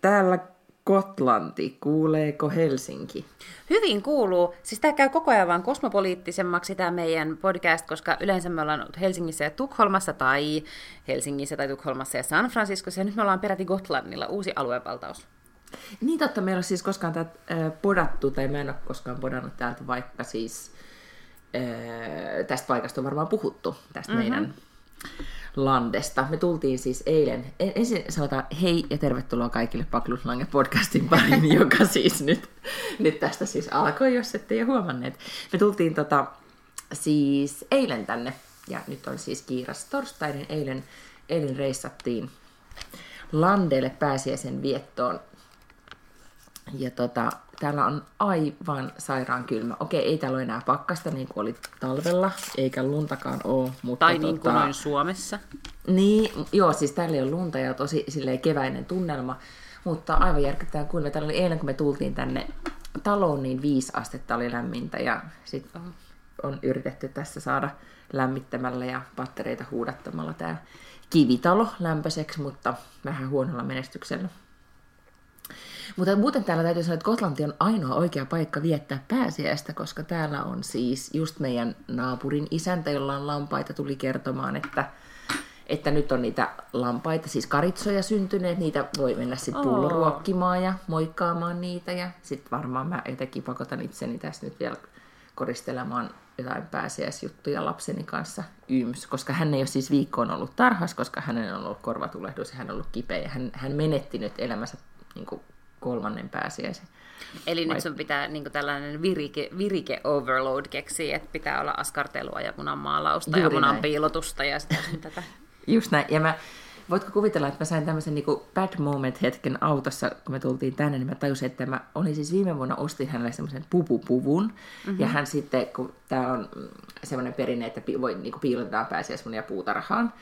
Täällä Kotlanti, kuuleeko Helsinki? Hyvin kuuluu. Siis tämä käy koko ajan vaan kosmopoliittisemmaksi tämä meidän podcast, koska yleensä me ollaan ollut Helsingissä ja Tukholmassa tai Helsingissä tai Tukholmassa ja San Franciscossa ja nyt me ollaan peräti Gotlannilla, uusi aluevaltaus. Niin totta, meillä on siis koskaan täältä äh, podattu, tai mä en ole koskaan podannut täältä, vaikka siis äh, tästä paikasta on varmaan puhuttu, tästä mm-hmm. meidän landesta. Me tultiin siis eilen, ensin sanotaan hei ja tervetuloa kaikille Pakluslange podcastin pariin, joka siis nyt, nyt tästä siis alkoi, jos ette jo huomanneet. Me tultiin tota, siis eilen tänne, ja nyt on siis kiiras torstainen, eilen, eilen reissattiin Landelle pääsiäisen viettoon ja tota, täällä on aivan sairaan kylmä. Okei, ei täällä ole enää pakkasta niin kuin oli talvella, eikä luntakaan ole. Mutta tai niin kuin tota, Suomessa. Niin, joo, siis täällä ei ole lunta ja tosi silleen keväinen tunnelma. Mutta aivan järkyttävää kuinka Täällä oli eilen, kun me tultiin tänne taloon, niin viisi astetta oli lämmintä. Ja sitten on yritetty tässä saada lämmittämällä ja pattereita huudattamalla tämä kivitalo lämpöiseksi, mutta vähän huonolla menestyksellä. Mutta muuten täällä täytyy sanoa, että Kotlanti on ainoa oikea paikka viettää pääsiäistä, koska täällä on siis just meidän naapurin isäntä, jolla on lampaita, tuli kertomaan, että, että nyt on niitä lampaita, siis karitsoja syntyneet, niitä voi mennä sitten pulloruokkimaan ja moikkaamaan niitä. Ja sitten varmaan mä jotenkin pakotan itseni tässä nyt vielä koristelemaan jotain pääsiäisjuttuja lapseni kanssa yms, koska hän ei ole siis viikkoon ollut tarhas, koska hänen on ollut korvatulehdus ja hän on ollut kipeä. Ja hän, hän menetti nyt elämänsä niin kuin kolmannen pääsiäisen. Eli Vai... nyt sun pitää niin tällainen virike, virike overload keksiä, että pitää olla askartelua ja munan maalausta Juuri ja munan näin. piilotusta ja sitä tätä. Just näin. Ja mä, voitko kuvitella, että mä sain tämmöisen niin bad moment-hetken autossa, kun me tultiin tänne, niin mä tajusin, että mä olin siis viime vuonna ostin hänelle semmoisen pupupuvun. Mm-hmm. Ja hän sitten, kun tämä on semmoinen perinne, että voi, niin piilotetaan pääsiäismunia puutarhaan,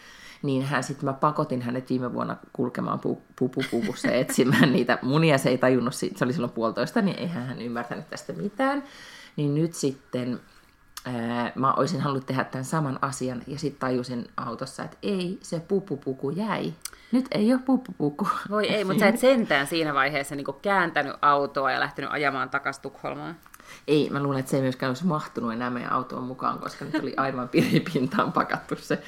niin hän sitten mä pakotin hänet viime vuonna kulkemaan pupupuvussa etsimään niitä munia. Se ei tajunnut, se oli silloin puolitoista, niin eihän hän ymmärtänyt tästä mitään. Niin nyt sitten ää, mä olisin halunnut tehdä tämän saman asian ja sitten tajusin autossa, että ei, se pupupuku jäi. Nyt ei ole pupupuku. Voi ei, mutta sä et sentään siinä vaiheessa niin kääntänyt autoa ja lähtenyt ajamaan takaisin Tukholmaan. Ei, mä luulen, että se ei myöskään olisi mahtunut enää meidän autoon mukaan, koska nyt oli aivan piripintaan pakattu se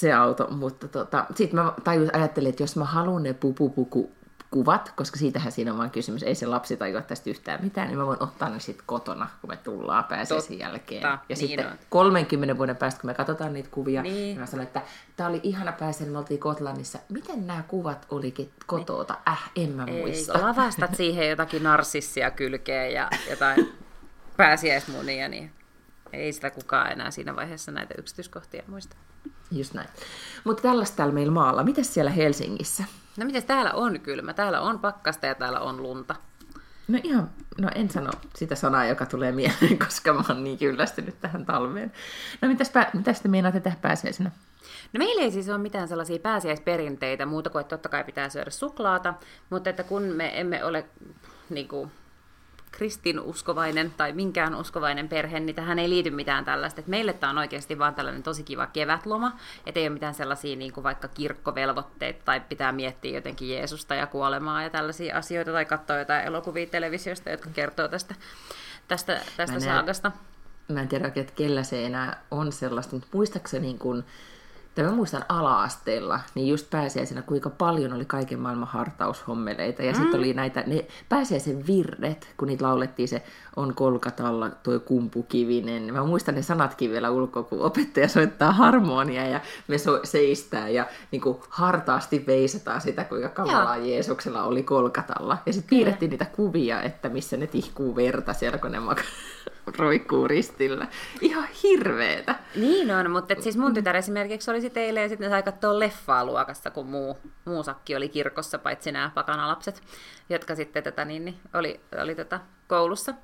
se auto, mutta tota, sitten mä tajus, ajattelin, että jos mä haluan ne pupupuku kuvat, koska siitähän siinä on vain kysymys, ei se lapsi tajua tästä yhtään mitään, niin mä voin ottaa ne sitten kotona, kun me tullaan pääsiäisen jälkeen. Ja niin sitten on. 30 vuoden päästä, kun me katsotaan niitä kuvia, niin, niin mä sanon, että tämä oli ihana pääsiäinen, me oltiin Kotlannissa. Miten nämä kuvat olikin kotota? Niin. Äh, en mä ei, muista. Lavastat siihen jotakin narsissia kylkeä ja jotain pääsiäismunia, niin ei sitä kukaan enää siinä vaiheessa näitä yksityiskohtia muista. Just näin. Mutta tällaista täällä meillä maalla. Mitäs siellä Helsingissä? No miten täällä on kylmä? Täällä on pakkasta ja täällä on lunta. No ihan, no en sano sitä sanaa, joka tulee mieleen, koska mä oon niin kyllästynyt tähän talveen. No mitäs, mitäs te meinaatte tehdä pääsiäisenä? No meillä ei siis ole mitään sellaisia pääsiäisperinteitä muuta kuin, että totta kai pitää syödä suklaata, mutta että kun me emme ole niin kuin, kristinuskovainen tai minkään uskovainen perhe, niin tähän ei liity mitään tällaista. Et meille tämä on oikeasti vaan tällainen tosi kiva kevätloma, että ei ole mitään sellaisia niin kuin vaikka kirkkovelvoitteita tai pitää miettiä jotenkin Jeesusta ja kuolemaa ja tällaisia asioita tai katsoa jotain elokuvia televisiosta, jotka kertoo tästä, tästä, tästä saagasta. Mä en tiedä että kellä se enää on sellaista, mutta muistaakseni niin kun tai mä muistan ala-asteella, niin just pääsiäisenä, kuinka paljon oli kaiken maailman hartaushommeleita. Ja mm. sitten oli näitä, ne pääsiäisen virret, kun niitä laulettiin se on kolkatalla tuo kumpukivinen. Mä muistan ne sanatkin vielä ulkoa, kun opettaja soittaa harmonia ja me so- seistää ja niin kuin hartaasti veisataan sitä, kuinka kamalaa Jeesuksella oli kolkatalla. Ja sitten piirrettiin niitä kuvia, että missä ne tihkuu verta siellä, kun ne mak- roikkuu ristillä. Ihan hirveetä. Niin on, mutta et siis mun tytär esimerkiksi oli sitten eilen ja sitten sai katsoa leffaa luokassa, kun muu, muu sakki oli kirkossa, paitsi nämä pakanalapset, jotka sitten tätä, niin, niin, oli, oli tätä koulussa.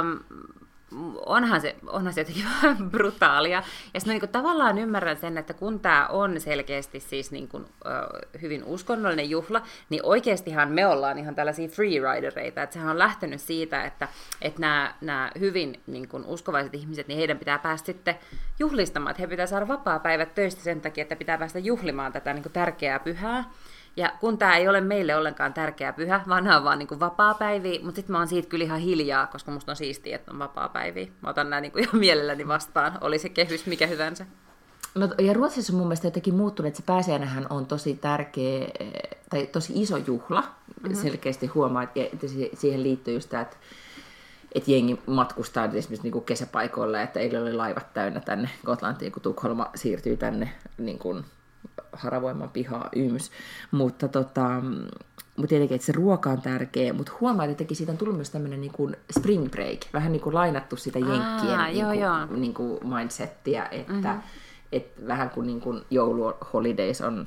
Um, onhan se, onhan se jotenkin vähän brutaalia. Ja sitten niin tavallaan ymmärrän sen, että kun tämä on selkeästi siis niin kuin, uh, hyvin uskonnollinen juhla, niin oikeastihan me ollaan ihan tällaisia freeridereita. Että sehän on lähtenyt siitä, että, että nämä, nämä hyvin niin kuin uskovaiset ihmiset, niin heidän pitää päästä sitten juhlistamaan. Että he pitää saada vapaa-päivät töistä sen takia, että pitää päästä juhlimaan tätä niin kuin tärkeää pyhää. Ja kun tämä ei ole meille ollenkaan tärkeä pyhä, vaan nämä on vaan niin vapaa-päiviä, mutta sitten mä oon siitä kyllä ihan hiljaa, koska musta on siistiä, että on vapaa-päiviä. Mä otan nämä niin ihan mielelläni vastaan, oli se kehys mikä hyvänsä. No, ja Ruotsissa on mun mielestä jotenkin muuttunut, että se pääsiäinähän on tosi tärkeä, tai tosi iso juhla. Mm-hmm. Selkeästi huomaa, että siihen liittyy just tämä, että että jengi matkustaa esimerkiksi niin kuin kesäpaikoilla, että eilen oli laivat täynnä tänne Gotlantiin, kun Tukholma siirtyy tänne niin kuin haravoiman pihaa yms. Mutta tota, mutta tietenkin, että se ruoka on tärkeä, mutta huomaa, että siitä on tullut myös tämmöinen niin kuin spring break, vähän niin kuin lainattu sitä jenkkien Aa, niin kuin, joo, joo. Niin kuin mindsettiä, että mm-hmm. et vähän kuin, niin kuin jouluholidays on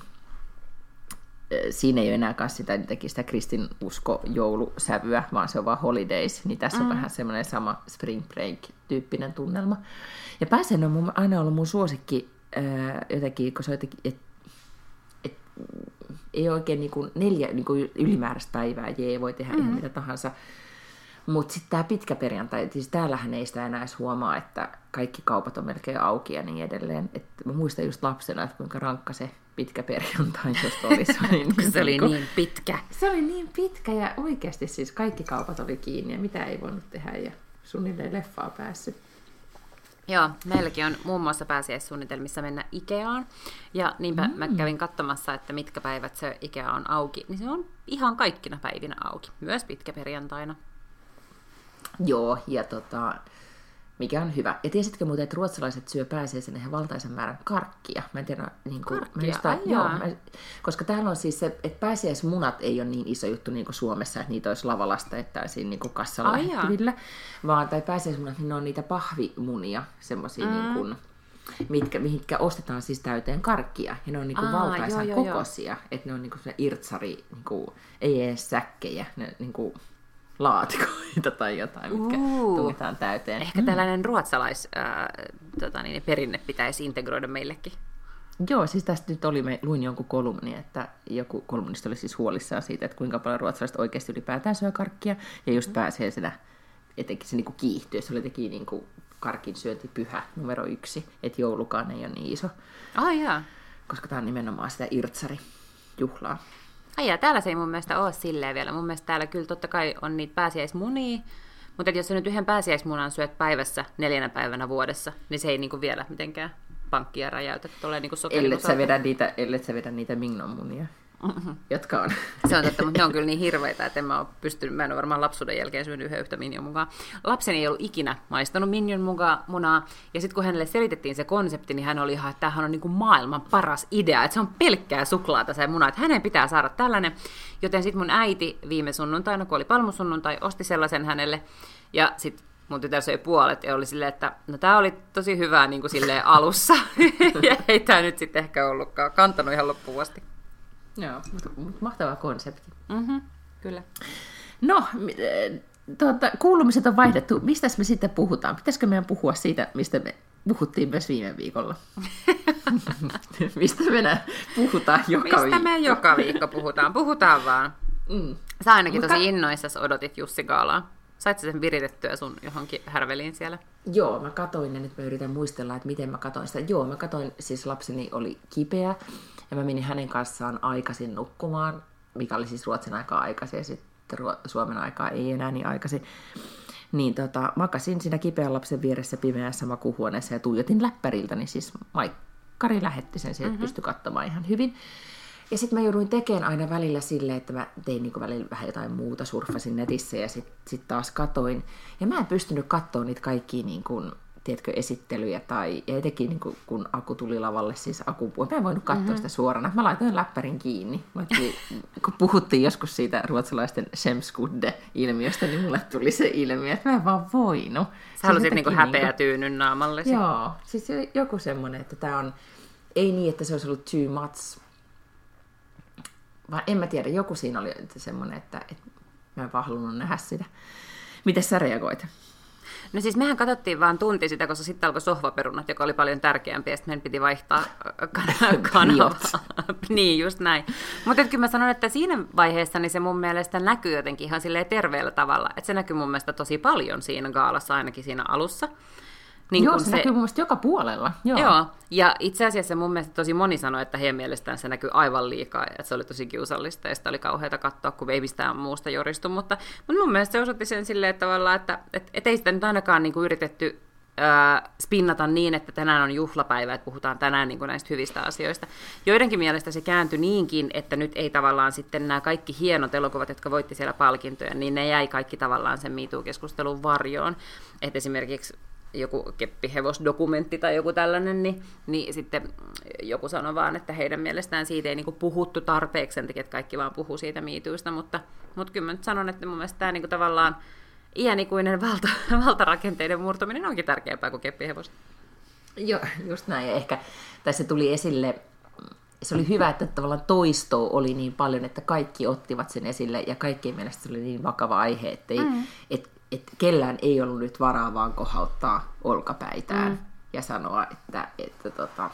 siinä ei ole enää sitä, sitä kristinusko joulusävyä, vaan se on vaan holidays, niin tässä mm. on vähän semmoinen sama spring break-tyyppinen tunnelma. Ja pääsen on aina ollut mun suosikki ää, jotenkin, kun se on jotenkin, et, et, ei oikein niin kuin neljä niin kuin ylimääräistä päivää, jee, voi tehdä mm. ihan mitä tahansa, mutta sitten tämä pitkä perjantai, siis täällähän ei sitä enää edes huomaa, että kaikki kaupat on melkein auki ja niin edelleen. Et mä muistan just lapsena, että kuinka rankka se pitkä perjantai just oli. Se oli, niin, se oli niin pitkä. Se oli niin pitkä ja oikeasti siis kaikki kaupat oli kiinni ja mitä ei voinut tehdä ja suunnilleen leffaa päässyt. Joo, meilläkin on muun muassa pääsiäissuunnitelmissa mennä Ikeaan. Ja niinpä mm. mä kävin katsomassa, että mitkä päivät se Ikea on auki. Niin se on ihan kaikkina päivinä auki, myös pitkäperjantaina. Joo, ja tota, mikä on hyvä. Ja tiesitkö muuten, että ruotsalaiset syö pääsiäisen ihan valtaisen määrän karkkia? Mä en tiedä, niin kuin, karkkia? Mä jostain, joo, mä, koska täällä on siis se, että pääsiäismunat ei ole niin iso juttu niin kuin Suomessa, että niitä olisi lavalasta ettäisiin niin kuin kassalla lähettyvillä, vaan tai pääsiäismunat, niin ne on niitä pahvimunia, semmoisia mm. niin kuin, mitkä, mitkä ostetaan siis täyteen karkkia. Ja ne on niinku valtaisan joo, joo, kokoisia. Että ne on niinku se irtsari, niinku, ei edes säkkejä. Ne, niinku, laatikoita tai jotain, mitkä uh, tunnetaan täyteen. Ehkä mm. tällainen ruotsalais äh, tota niin, perinne pitäisi integroida meillekin. Joo, siis tästä nyt oli, me luin jonkun kolumni, että joku kolumnista oli siis huolissaan siitä, että kuinka paljon ruotsalaiset oikeasti ylipäätään syö karkkia, ja just mm. pääsee sitä, etenkin se niinku kiihtyy, se oli jotenkin niinku karkin syönti pyhä numero yksi, että joulukaan ei ole niin iso. Ah, jaa. Koska tämä on nimenomaan sitä irtsari juhlaa. Ai ja täällä se ei mun mielestä ole silleen vielä. Mun mielestä täällä kyllä totta kai on niitä pääsiäismunia, mutta jos sä nyt yhden pääsiäismunan syöt päivässä neljänä päivänä vuodessa, niin se ei niinku vielä mitenkään pankkia räjäytä. Tuolla niinku ellet sä vedä niitä, ellet sä vedä niitä mingnon munia mm-hmm. jotka on. Se on totta, mutta ne on kyllä niin hirveitä, että en mä, pystynyt, mä en ole varmaan lapsuuden jälkeen syönyt yhden yhtä Minion mukaan. Lapseni ei ollut ikinä maistanut Minion mukaan munaa, ja sitten kun hänelle selitettiin se konsepti, niin hän oli ihan, että tämähän on niin kuin maailman paras idea, että se on pelkkää suklaata se muna, että hänen pitää saada tällainen. Joten sitten mun äiti viime sunnuntaina, kun oli palmusunnuntai, osti sellaisen hänelle, ja sitten mun tytär söi puolet ja oli silleen, että no tää oli tosi hyvää niin kuin silleen alussa. ja ei tää nyt sitten ehkä ollutkaan kantanut ihan loppuun asti. Joo, mutta mahtava konsepti. Mm-hmm, kyllä. No, eh, tuota, kuulumiset on vaihdettu. Mistä me sitten puhutaan? Pitäisikö meidän puhua siitä, mistä me puhuttiin myös viime viikolla? mistä me puhutaan joka mistä viikko? Mistä me joka viikko puhutaan? Puhutaan vaan. Mm. Sä ainakin Mutta... tosi innoissasi odotit Jussi Gaalaa. Sait sen viritettyä sun johonkin härveliin siellä? Joo, mä katoin ja nyt mä yritän muistella, että miten mä katoin sitä. Joo, mä katoin, siis lapseni oli kipeä ja mä menin hänen kanssaan aikaisin nukkumaan, mikä oli siis Ruotsin aikaa aikaisin ja sitten Suomen aikaa ei enää niin aikaisin. Niin tota, makasin siinä kipeän lapsen vieressä pimeässä makuhuoneessa ja tuijotin läppäriltä, niin siis Maikkari lähetti sen siihen, että mm-hmm. pystyi katsomaan ihan hyvin. Ja sitten mä jouduin tekemään aina välillä silleen, että mä tein niinku välillä vähän jotain muuta, surffasin netissä ja sitten sit taas katoin. Ja mä en pystynyt katsoa niitä kaikkia niinku tiedätkö, esittelyjä tai ja etenkin niin kuin, kun Aku tuli lavalle, siis Aku Mä en voinut katsoa mm-hmm. sitä suorana. Mä laitoin läppärin kiinni. Mä tuli, kun puhuttiin joskus siitä ruotsalaisten Shemskudde-ilmiöstä, niin mulle tuli se ilmiö, että mä en vaan voinut. Sä siis halusit niin häpeä niin kuin, tyynyn naamalle. Joo, siis joku semmoinen, että tämä on, ei niin, että se olisi ollut too much, vaan en mä tiedä, joku siinä oli semmoinen, että, että mä en vaan halunnut nähdä sitä. Miten sä reagoit? No siis mehän katsottiin vaan tunti sitä, koska sitten alkoi sohvaperunat, joka oli paljon tärkeämpi, ja sitten meidän piti vaihtaa kan- kanavaa. niin, just näin. Mutta kyllä mä sanon, että siinä vaiheessa niin se mun mielestä näkyy jotenkin ihan silleen terveellä tavalla. Että se näkyy mun mielestä tosi paljon siinä gaalassa, ainakin siinä alussa. Niin Joo, se, se näkyy mun mielestä joka puolella. Joo. Joo, ja itse asiassa mun mielestä tosi moni sanoi, että heidän mielestään se näkyy aivan liikaa, että se oli tosi kiusallista, ja sitä oli kauheata katsoa, kun ei mistään muusta joristu, mutta, mutta mun mielestä se osoitti sen silleen tavalla, että et, et ei sitä nyt ainakaan niin kuin yritetty äh, spinnata niin, että tänään on juhlapäivä, että puhutaan tänään niin kuin näistä hyvistä asioista. Joidenkin mielestä se kääntyi niinkin, että nyt ei tavallaan sitten nämä kaikki hienot elokuvat, jotka voitti siellä palkintoja, niin ne jäi kaikki tavallaan sen MeToo-keskustelun varjoon. Että esimerkiksi joku keppihevosdokumentti tai joku tällainen, niin, niin sitten joku sanoi vaan, että heidän mielestään siitä ei niin kuin puhuttu tarpeeksi, sen takia, että kaikki vaan puhuu siitä miityystä, mutta, mutta kyllä mä nyt sanon, että mun mielestä tämä niin kuin tavallaan iänikuinen valta, valtarakenteiden murtuminen onkin tärkeämpää kuin keppihevos. Joo, just näin. Ja ehkä tässä tuli esille, se oli hyvä, että tavallaan toisto oli niin paljon, että kaikki ottivat sen esille ja kaikkien mielestä se oli niin vakava aihe, että, ei, mm. et, et kellään ei ollut nyt varaa vaan kohauttaa olkapäitään mm. ja sanoa, että, että tota,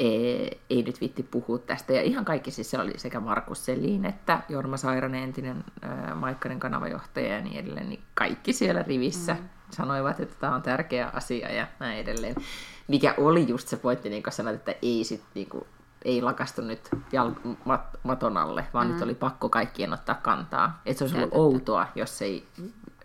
ei, ei nyt vitti puhua tästä. Ja ihan kaikki siis se oli sekä Markus Selin että Jorma Sairanen, entinen äh, Maikkanen kanavajohtaja ja niin edelleen, niin kaikki siellä rivissä mm. sanoivat, että tämä on tärkeä asia ja näin edelleen. Mikä oli just se pointti, niin kuin sanoit, että ei sit niin kuin, ei lakastu nyt jal- mat- maton alle, vaan mm. nyt oli pakko kaikkien ottaa kantaa. Että se olisi ollut outoa, jos ei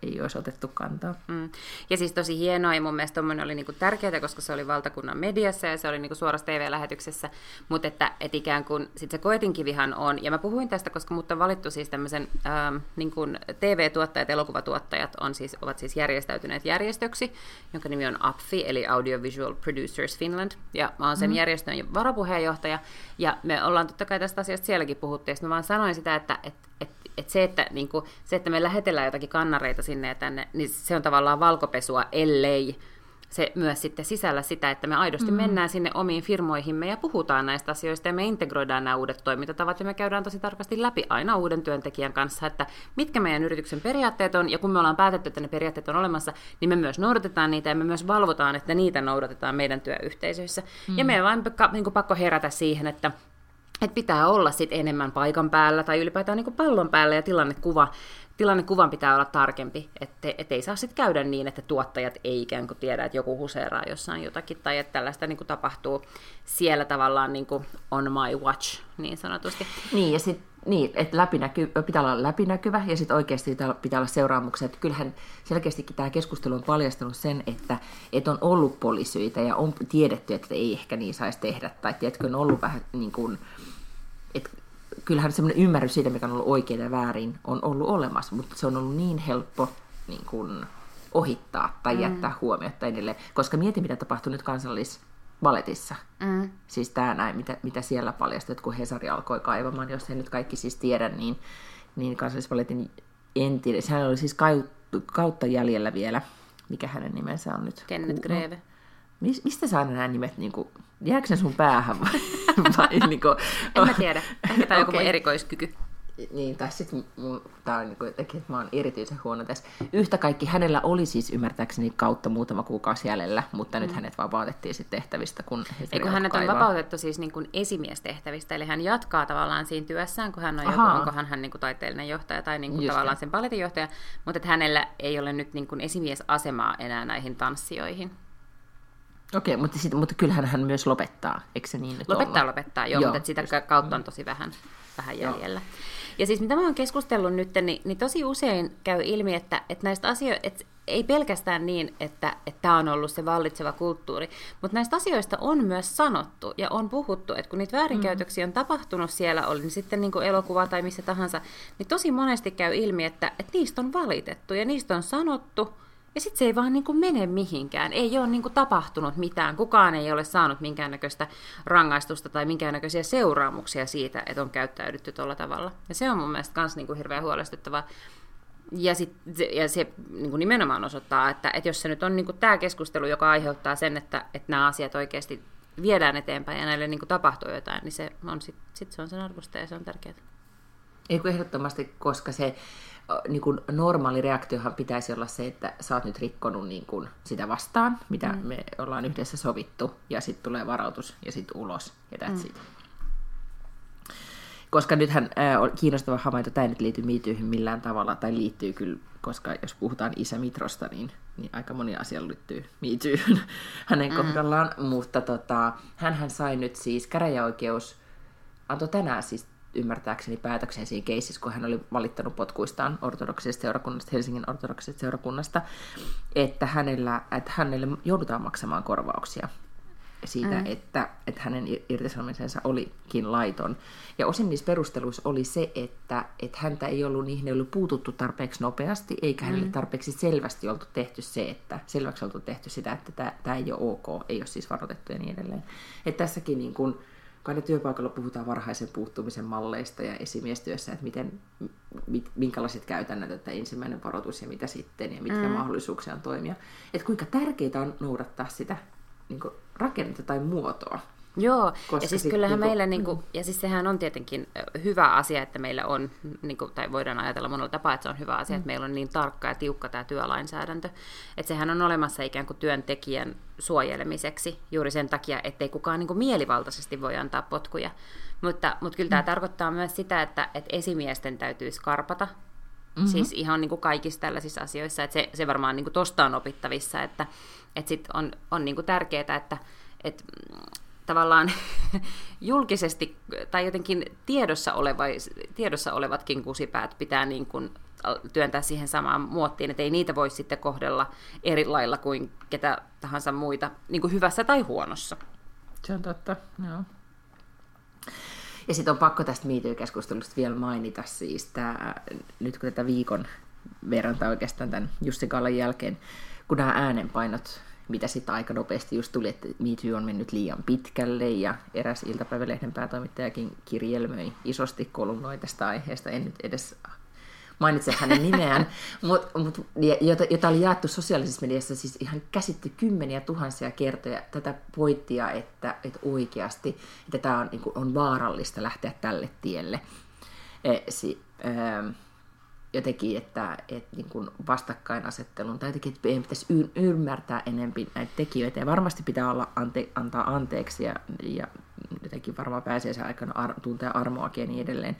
ei olisi otettu kantaa. Mm. Ja siis tosi hienoa, ja mun mielestä oli niinku tärkeää, koska se oli valtakunnan mediassa ja se oli niinku suorassa TV-lähetyksessä, mutta että et ikään kuin sit se koetinkivihan on, ja mä puhuin tästä, koska mut on valittu siis tämmöisen ähm, niinku TV-tuottajat, elokuvatuottajat on siis, ovat siis järjestäytyneet järjestöksi, jonka nimi on APFI, eli Audiovisual Producers Finland, ja mä oon sen mm. järjestön varapuheenjohtaja, ja me ollaan totta kai tästä asiasta sielläkin puhuttu, ja mä vaan sanoin sitä, että et, et se, että, niin kuin, se, että me lähetellään jotakin kannareita sinne ja tänne, niin se on tavallaan valkopesua, ellei se myös sitten sisällä sitä, että me aidosti mm. mennään sinne omiin firmoihimme ja puhutaan näistä asioista ja me integroidaan nämä uudet toimintatavat ja me käydään tosi tarkasti läpi aina uuden työntekijän kanssa, että mitkä meidän yrityksen periaatteet on ja kun me ollaan päätetty, että ne periaatteet on olemassa, niin me myös noudatetaan niitä ja me myös valvotaan, että niitä noudatetaan meidän työyhteisöissä. Mm. Ja meidän on vain niin pakko herätä siihen, että että pitää olla sit enemmän paikan päällä tai ylipäätään niin pallon päällä ja tilannekuva, tilannekuvan pitää olla tarkempi, että et ei saa sitten käydä niin, että tuottajat ei ikään kuin tiedä, että joku huseeraa jossain jotakin tai että tällaista niin kuin tapahtuu siellä tavallaan niin kuin on my watch niin sanotusti. Niin ja sitten niin, että läpinäky, pitää olla läpinäkyvä ja sitten oikeasti pitää olla seuraamuksia. Että kyllähän selkeästikin tämä keskustelu on paljastanut sen, että, että on ollut poliisyitä ja on tiedetty, että ei ehkä niin saisi tehdä. Tai tiedätkö, on ollut vähän niin kuin, että kyllähän semmoinen ymmärrys siitä, mikä on ollut oikein ja väärin, on ollut olemassa, mutta se on ollut niin helppo niin kuin, ohittaa tai mm. jättää huomiota edelleen. Koska mieti, mitä tapahtui nyt kansallis valetissa. Mm. Siis tämä näin, mitä, mitä siellä paljastui, että kun Hesari alkoi kaivamaan, jos he nyt kaikki siis tiedä, niin, niin kansallisvaletin entinen, sehän oli siis kautta jäljellä vielä, mikä hänen nimensä on nyt? Kenneth Greve. No, mistä saa nämä nimet, niin kuin, jääkö ne sun päähän vai? vai niin kuin, en mä tiedä, ehkä tämä on okay. joku erikoiskyky niin, tai sitten tämä on niin jotenkin, että mä oon erityisen huono tässä. Yhtä kaikki hänellä oli siis ymmärtääkseni kautta muutama kuukausi jäljellä, mutta mm. nyt hänet vapautettiin sitten tehtävistä, kun Eikö hänet on vapautettu siis niin kuin esimiestehtävistä, eli hän jatkaa tavallaan siinä työssään, kun hän on joku, onkohan hän niin kuin taiteellinen johtaja tai niin kuin tavallaan sen paletinjohtaja, mutta että hänellä ei ole nyt niin kuin esimiesasemaa enää näihin tanssijoihin. Okei, mutta, sit, mutta kyllähän hän myös lopettaa, eikö se niin nyt Lopettaa, olla? lopettaa, joo, joo mutta sitä just, kautta on tosi vähän, vähän jäljellä. Joo. Ja siis mitä mä oon keskustellut nyt, niin, niin tosi usein käy ilmi, että, että näistä asioista, että ei pelkästään niin, että tämä on ollut se vallitseva kulttuuri, mutta näistä asioista on myös sanottu ja on puhuttu, että kun niitä väärinkäytöksiä on tapahtunut siellä, oli niin sitten niin kuin elokuva tai missä tahansa, niin tosi monesti käy ilmi, että, että niistä on valitettu ja niistä on sanottu, ja sitten se ei vaan niin kuin mene mihinkään. Ei ole niin kuin tapahtunut mitään. Kukaan ei ole saanut minkäännäköistä rangaistusta tai minkäännäköisiä seuraamuksia siitä, että on käyttäydytty tuolla tavalla. Ja se on mun mielestä myös niin kuin hirveän huolestuttavaa. Ja, sit, ja se niin kuin nimenomaan osoittaa, että, että jos se nyt on niin kuin tämä keskustelu, joka aiheuttaa sen, että, että nämä asiat oikeasti viedään eteenpäin ja näille niin kuin tapahtuu jotain, niin se on, sit, sit se on sen arvosta ja se on tärkeää. Ehdottomasti, koska se niin kuin normaali reaktiohan pitäisi olla se, että sä oot nyt rikkonut niin kuin sitä vastaan, mitä mm. me ollaan yhdessä sovittu, ja sitten tulee varautus, ja sitten ulos, ja that's mm. it. koska nythän äh, on kiinnostava havainto, tämä ei nyt liity miityihin millään tavalla, tai liittyy kyllä, koska jos puhutaan isä Mitrosta, niin, niin aika moni asia liittyy miityyhyn hänen mm. kohdallaan, mutta tota, hän sai nyt siis käräjäoikeus, antoi tänään siis ymmärtääkseni päätöksen siinä keississä, kun hän oli valittanut potkuistaan ortodoksisesta seurakunnasta, Helsingin ortodoksisesta seurakunnasta, että, hänellä, että hänelle joudutaan maksamaan korvauksia siitä, mm. että, että hänen irtisanomisensa olikin laiton. Ja osin niissä perusteluissa oli se, että, että häntä ei ollut, niihin ei ollut puututtu tarpeeksi nopeasti, eikä hänelle mm. tarpeeksi selvästi oltu tehty se, että selväksi oltu tehty sitä, että tämä, tämä ei ole ok, ei ole siis varoitettu ja niin edelleen. Että tässäkin niin kuin, kun aina työpaikalla puhutaan varhaisen puuttumisen malleista ja esimiestyössä, että miten, mit, minkälaiset käytännöt, että ensimmäinen varoitus ja mitä sitten ja mitkä mm. mahdollisuuksia on toimia. Että kuinka tärkeää on noudattaa sitä niin rakennetta tai muotoa. Joo, Koska ja siis kyllähän niinku, meillä, niin kuin, mm. ja siis sehän on tietenkin hyvä asia, että meillä on, niin kuin, tai voidaan ajatella monella tapaa, että se on hyvä asia, mm. että meillä on niin tarkka ja tiukka tämä työlainsäädäntö, että sehän on olemassa ikään kuin työntekijän suojelemiseksi juuri sen takia, ettei kukaan niin kuin mielivaltaisesti voi antaa potkuja. Mutta, mutta kyllä tämä mm. tarkoittaa myös sitä, että, että esimiesten täytyy skarpata, mm-hmm. siis ihan niin kuin kaikissa tällaisissa asioissa, että se, se varmaan niin kuin tosta on opittavissa, että, että sit on, on niin kuin tärkeää, että, että tavallaan julkisesti tai jotenkin tiedossa, oleva, tiedossa olevatkin kusipäät pitää niin kuin työntää siihen samaan muottiin, että ei niitä voi sitten kohdella eri lailla kuin ketä tahansa muita, niin kuin hyvässä tai huonossa. Se on totta, joo. Ja sitten on pakko tästä MeToo-keskustelusta vielä mainita siis tämä, nyt kun tätä viikon verran tai oikeastaan tämän Jussi Kallan jälkeen, kun nämä äänenpainot mitä sitten aika nopeasti just tuli, että Me on mennyt liian pitkälle ja eräs iltapäivälehden päätoimittajakin kirjelmöi isosti kolumnoi tästä aiheesta. En nyt edes mainitse hänen nimeään, mutta mut, jota, jota oli jaettu sosiaalisessa mediassa siis ihan käsitty kymmeniä tuhansia kertoja tätä pointtia, että, että oikeasti että tämä on, niin kuin, on vaarallista lähteä tälle tielle. E, si, ähm, jotenkin, että, että niin kuin vastakkainasettelun, tai jotenkin, että meidän pitäisi y- ymmärtää enemmän näitä tekijöitä, ja varmasti pitää olla ante, antaa anteeksi, ja, ja jotenkin varmaan pääsee se aikana ar- tuntea armoakin ja niin edelleen.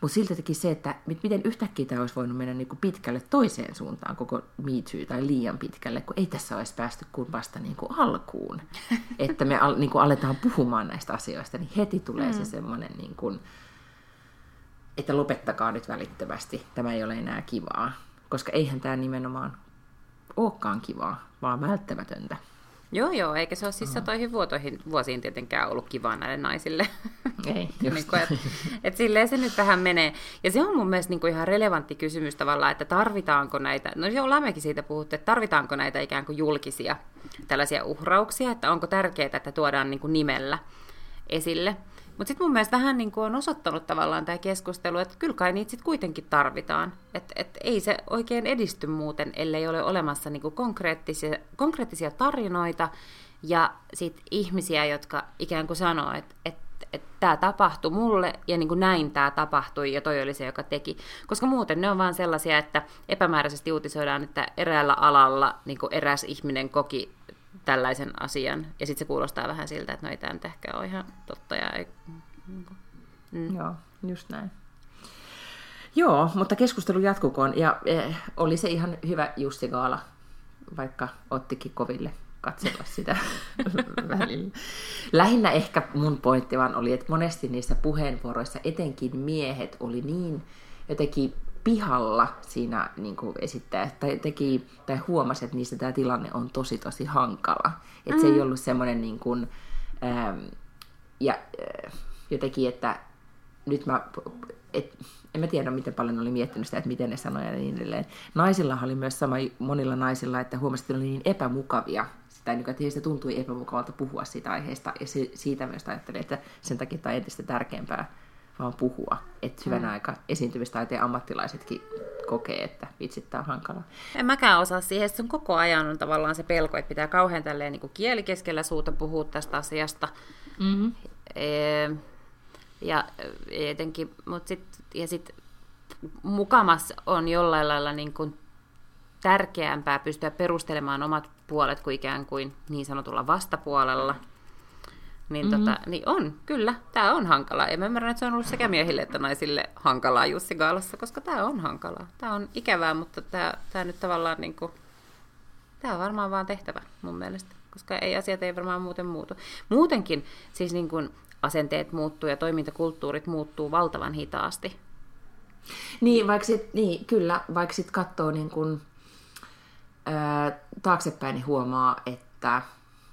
Mutta silti jotenkin se, että miten yhtäkkiä tämä olisi voinut mennä niin kuin pitkälle toiseen suuntaan, koko Me Too, tai liian pitkälle, kun ei tässä olisi päästy kuin vasta niin kuin alkuun. että me al, niin kuin aletaan puhumaan näistä asioista, niin heti tulee mm. se semmoinen... Niin kuin, että lopettakaa nyt välittömästi, tämä ei ole enää kivaa. Koska eihän tämä nimenomaan olekaan kivaa, vaan välttämätöntä. Joo, joo, eikä se ole siis satoihin vuotoihin, vuosiin tietenkään ollut kivaa näille naisille. Ei, just niin kuin, et, et silleen se nyt vähän menee. Ja se on mun mielestä niin kuin ihan relevantti kysymys tavallaan, että tarvitaanko näitä, no joo, olemmekin siitä puhuttu, että tarvitaanko näitä ikään kuin julkisia tällaisia uhrauksia, että onko tärkeää, että tuodaan niin kuin nimellä esille. Mutta sitten mun mielestä vähän niin kuin on osoittanut tavallaan tämä keskustelu, että kyllä kai niitä sitten kuitenkin tarvitaan. Että et ei se oikein edisty muuten, ellei ole olemassa niin kuin konkreettisia, konkreettisia tarinoita ja sitten ihmisiä, jotka ikään kuin sanoo, että et, et tämä tapahtui mulle ja niin kuin näin tämä tapahtui ja toi oli se, joka teki. Koska muuten ne on vaan sellaisia, että epämääräisesti uutisoidaan, että eräällä alalla niin kuin eräs ihminen koki tällaisen asian. Ja sitten se kuulostaa vähän siltä, että no ei tämä nyt ehkä ole ihan totta. Ja ei... mm. Joo, just näin. Joo, mutta keskustelu jatkukoon. Ja eh, oli se ihan hyvä Jussi Gaala, vaikka ottikin koville katsella sitä välillä. Lähinnä ehkä mun pointti vaan oli, että monesti niissä puheenvuoroissa etenkin miehet oli niin jotenkin pihalla siinä niin kuin esittää, tai teki, tai huomasi, että niistä tämä tilanne on tosi tosi hankala. Että mm. se ei mm. ollut semmoinen niin kuin, ähm, ja äh, jotenkin, että nyt mä, et, en mä tiedä, miten paljon oli miettinyt sitä, että miten ne sanoja ja niin edelleen. Naisilla oli myös sama, monilla naisilla, että huomasi, että oli niin epämukavia sitä, niin että heistä tuntui epämukavalta puhua siitä aiheesta, ja se, siitä myös ajattelin, että sen takia tämä on entistä tärkeämpää vaan puhua. Että hyvän mm. aika esiintymistaiteen ammattilaisetkin kokee, että vitsit, tämä on hankalaa. En mäkään osaa siihen, että on koko ajan on tavallaan se pelko, että pitää kauhean tälleen niin kuin kieli keskellä suuta puhua tästä asiasta. Mm-hmm. E, ja etenkin, mutta sit, ja sit mukamas on jollain lailla niin kuin tärkeämpää pystyä perustelemaan omat puolet kuin ikään kuin niin sanotulla vastapuolella. Niin, mm-hmm. tota, niin on, kyllä, tämä on hankalaa. Ja mä ymmärrän, että se on ollut sekä miehille että naisille hankalaa Jussi Gaalassa, koska tämä on hankalaa. Tämä on ikävää, mutta tämä, nyt tavallaan niin kuin, tämä on varmaan vaan tehtävä mun mielestä, koska ei asiat ei varmaan muuten muutu. Muutenkin siis niin kuin asenteet muuttuu ja toimintakulttuurit muuttuu valtavan hitaasti. Niin, vaikka sit, niin kyllä, vaikka sitten katsoo niin kun, ää, taaksepäin, niin huomaa, että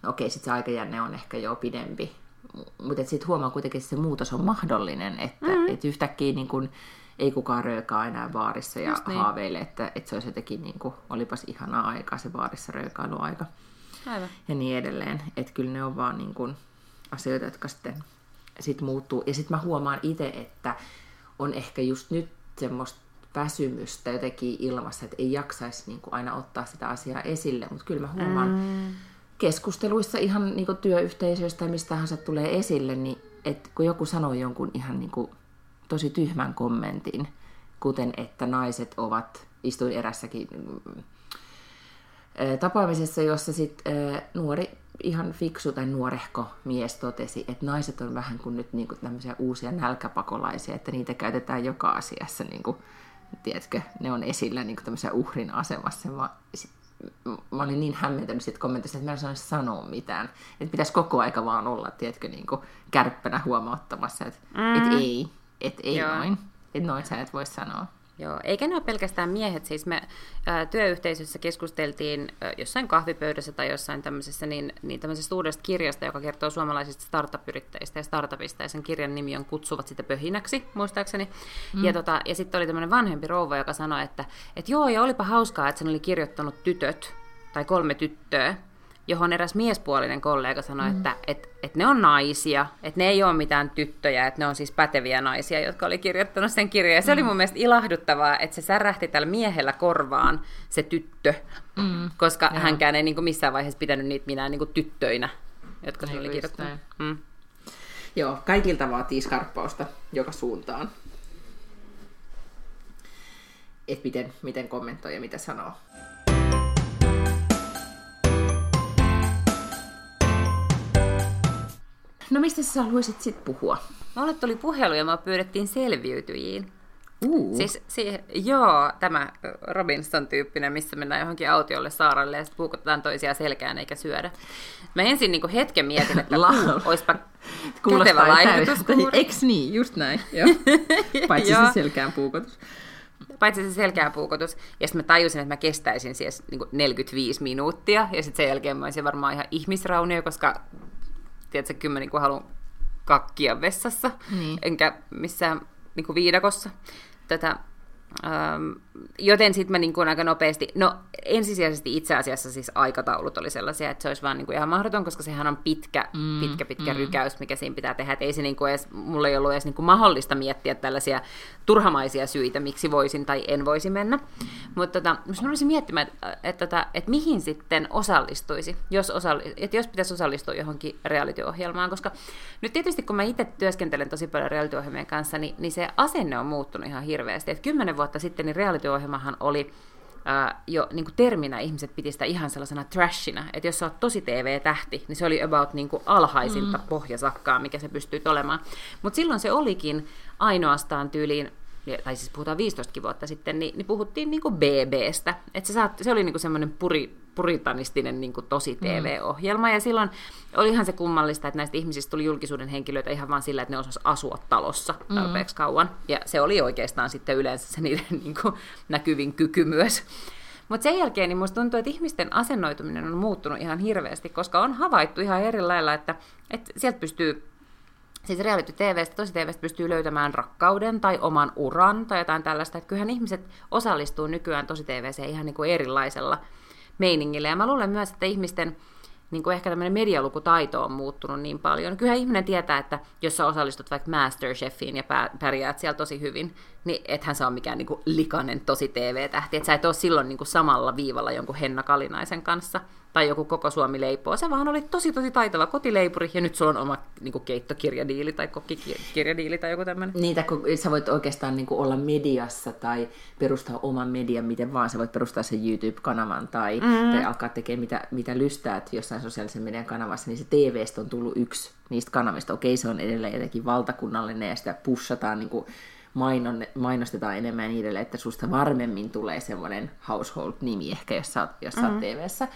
okei, sitten se aikajänne on ehkä jo pidempi, mutta sitten huomaa kuitenkin, että se muutos on mahdollinen, että mm-hmm. et yhtäkkiä niin kun, ei kukaan röökaa enää baarissa ja niin. haaveile, että, että se olisi jotenkin, niin kuin, olipas ihanaa aikaa se baarissa röökailuaika. Aivan. Ja niin edelleen. Että kyllä ne on vaan niin kuin, asioita, jotka sitten sit muuttuu. Ja sitten mä huomaan itse, että on ehkä just nyt semmoista väsymystä jotenkin ilmassa, että ei jaksaisi niin kuin aina ottaa sitä asiaa esille, mutta kyllä mä huomaan mm. Keskusteluissa ihan niin kuin työyhteisöistä ja mistä tahansa tulee esille, niin että kun joku sanoo jonkun ihan niin kuin tosi tyhmän kommentin, kuten että naiset ovat, istuin erässäkin mm, tapaamisessa, jossa sit nuori, ihan fiksu tai nuorehko mies totesi, että naiset on vähän kuin nyt niin kuin tämmöisiä uusia nälkäpakolaisia, että niitä käytetään joka asiassa, niin kuin, tiedätkö, ne on esillä niin kuin tämmöisiä uhrin asemassa. Mä, sit, mä olin niin hämmentänyt siitä kommentista, että mä en saanut sanoa mitään. Että pitäisi koko aika vaan olla, tiedätkö, niin kuin kärppänä huomauttamassa, että mm. et ei, että ei Joo. noin. Että noin sä et voi sanoa. Joo, eikä ne ole pelkästään miehet. Siis me ää, työyhteisössä keskusteltiin ää, jossain kahvipöydässä tai jossain tämmöisessä, niin, niin tämmöisestä uudesta kirjasta, joka kertoo suomalaisista startup-yrittäjistä ja startupista. Ja sen kirjan nimi on Kutsuvat sitä pöhinäksi, muistaakseni. Mm. Ja, tota, ja sitten oli tämmöinen vanhempi rouva, joka sanoi, että et joo, ja olipa hauskaa, että sen oli kirjoittanut tytöt tai kolme tyttöä johon eräs miespuolinen kollega sanoi, mm. että et, et ne on naisia, että ne ei ole mitään tyttöjä, että ne on siis päteviä naisia, jotka oli kirjoittanut sen kirjan. Ja se mm. oli mun mielestä ilahduttavaa, että se särähti tällä miehellä korvaan se tyttö, mm. koska Joo. hänkään ei niin kuin missään vaiheessa pitänyt niitä minä niin kuin tyttöinä, jotka se oli kirjoittanut. Mm. Joo, kaikilta vaatii skarppausta joka suuntaan. Että miten, miten kommentoi ja mitä sanoo. No mistä sä haluaisit sitten puhua? Mulle tuli puhelu ja mä pyydettiin selviytyjiin. Uh. Siis, si- joo, tämä Robinson-tyyppinen, missä mennään johonkin autiolle saaralle ja sitten puukotetaan toisia selkään eikä syödä. Mä ensin niin hetken mietin, että uh, olisipa kätevä laihdutus. Eks niin, just näin. Joo. Paitsi se selkään puukotus. Paitsi se selkään puukotus. Ja sitten mä tajusin, että mä kestäisin siis niin 45 minuuttia. Ja sitten sen jälkeen mä olisin varmaan ihan ihmisraunio, koska tiedätkö, kyllä niin haluan kakkia vessassa, niin. enkä missään niin viidakossa. Tätä Ähm, joten sitten mä niin kuin aika nopeasti, no ensisijaisesti itse asiassa siis aikataulut oli sellaisia, että se olisi vaan niin kuin ihan mahdoton, koska sehän on pitkä, mm, pitkä, pitkä mm. rykäys, mikä siinä pitää tehdä. Että ei se niin kuin edes, mulla ei ollut edes niin kuin mahdollista miettiä tällaisia turhamaisia syitä, miksi voisin tai en voisi mennä. Mutta tota, mä olisin miettimään, että, että, että, että mihin sitten osallistuisi, jos, osalli, että jos pitäisi osallistua johonkin reality-ohjelmaan, koska nyt tietysti kun mä itse työskentelen tosi paljon reality-ohjelmien kanssa, niin, niin se asenne on muuttunut ihan hirveästi. Että kymmenen vuotta sitten niin reality-ohjelmahan oli ää, jo niin kuin terminä ihmiset piti sitä ihan sellaisena trashina, että jos sä oot tosi TV-tähti, niin se oli about niin kuin alhaisinta mm. pohjasakkaa, mikä se pystyy olemaan. Mutta silloin se olikin ainoastaan tyyliin tai siis puhutaan 15 vuotta sitten, niin, niin puhuttiin niin kuin BBstä. Että se, se oli niin kuin semmoinen puri, puritanistinen niin kuin tosi TV-ohjelma, ja silloin olihan se kummallista, että näistä ihmisistä tuli julkisuuden henkilöitä ihan vain sillä, että ne osasivat asua talossa mm. tarpeeksi mm. kauan, ja se oli oikeastaan sitten yleensä se niiden niin kuin, näkyvin kyky myös. Mutta sen jälkeen niin musta tuntuu, että ihmisten asennoituminen on muuttunut ihan hirveästi, koska on havaittu ihan eri lailla, että, että sieltä pystyy siis reality TVstä, tosi TVstä pystyy löytämään rakkauden tai oman uran tai jotain tällaista. Että kyllähän ihmiset osallistuu nykyään tosi TVseen ihan niin kuin erilaisella meiningillä. Ja mä luulen myös, että ihmisten niin kuin ehkä tämmöinen medialukutaito on muuttunut niin paljon. Kyllähän ihminen tietää, että jos sä osallistut vaikka Masterchefiin ja pärjäät siellä tosi hyvin, niin ethän sä ole mikään niin kuin likainen tosi TV-tähti. Että sä et ole silloin niin kuin samalla viivalla jonkun Henna Kalinaisen kanssa tai joku koko Suomi leipoo. Se vaan oli tosi tosi taitava kotileipuri ja nyt sulla on oma niin kuin keittokirjadiili tai kokkikirjadiili tai joku tämmöinen. Niitä, kun sä voit oikeastaan niin kuin olla mediassa tai perustaa oman median, miten vaan. Sä voit perustaa sen YouTube-kanavan tai, mm. tai alkaa tekemään mitä, mitä lystäät jossain sosiaalisen median kanavassa, niin se TVstä on tullut yksi niistä kanavista. Okei, se on edelleen jotenkin valtakunnallinen ja sitä pushataan, niin kuin mainon, mainostetaan enemmän edelleen, että susta varmemmin tulee semmoinen household-nimi ehkä, jos sä oot, jos mm-hmm. TVssä.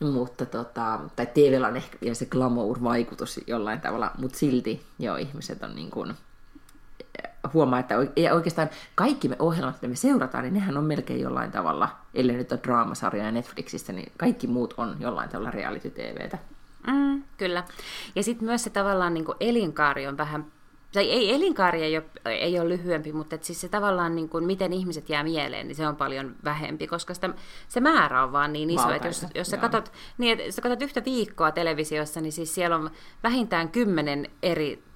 Mutta tota, tai TVllä on ehkä vielä se glamour-vaikutus jollain tavalla, mutta silti joo, ihmiset on niin kuin, huomaa, että oikeastaan kaikki me ohjelmat, mitä me seurataan, niin nehän on melkein jollain tavalla, ellei nyt ole draamasarjoja Netflixistä, niin kaikki muut on jollain tavalla reality-tvtä. Mm, kyllä. Ja sitten myös se tavallaan niin elinkaari on vähän tai ei elinkaari ei ole, ei ole lyhyempi, mutta et siis se tavallaan, niin kuin, miten ihmiset jää mieleen, niin se on paljon vähempi, koska sitä, se määrä on vaan niin iso, että jos, jos sä, katsot, niin, että sä katsot yhtä viikkoa televisiossa, niin siis siellä on vähintään kymmenen eri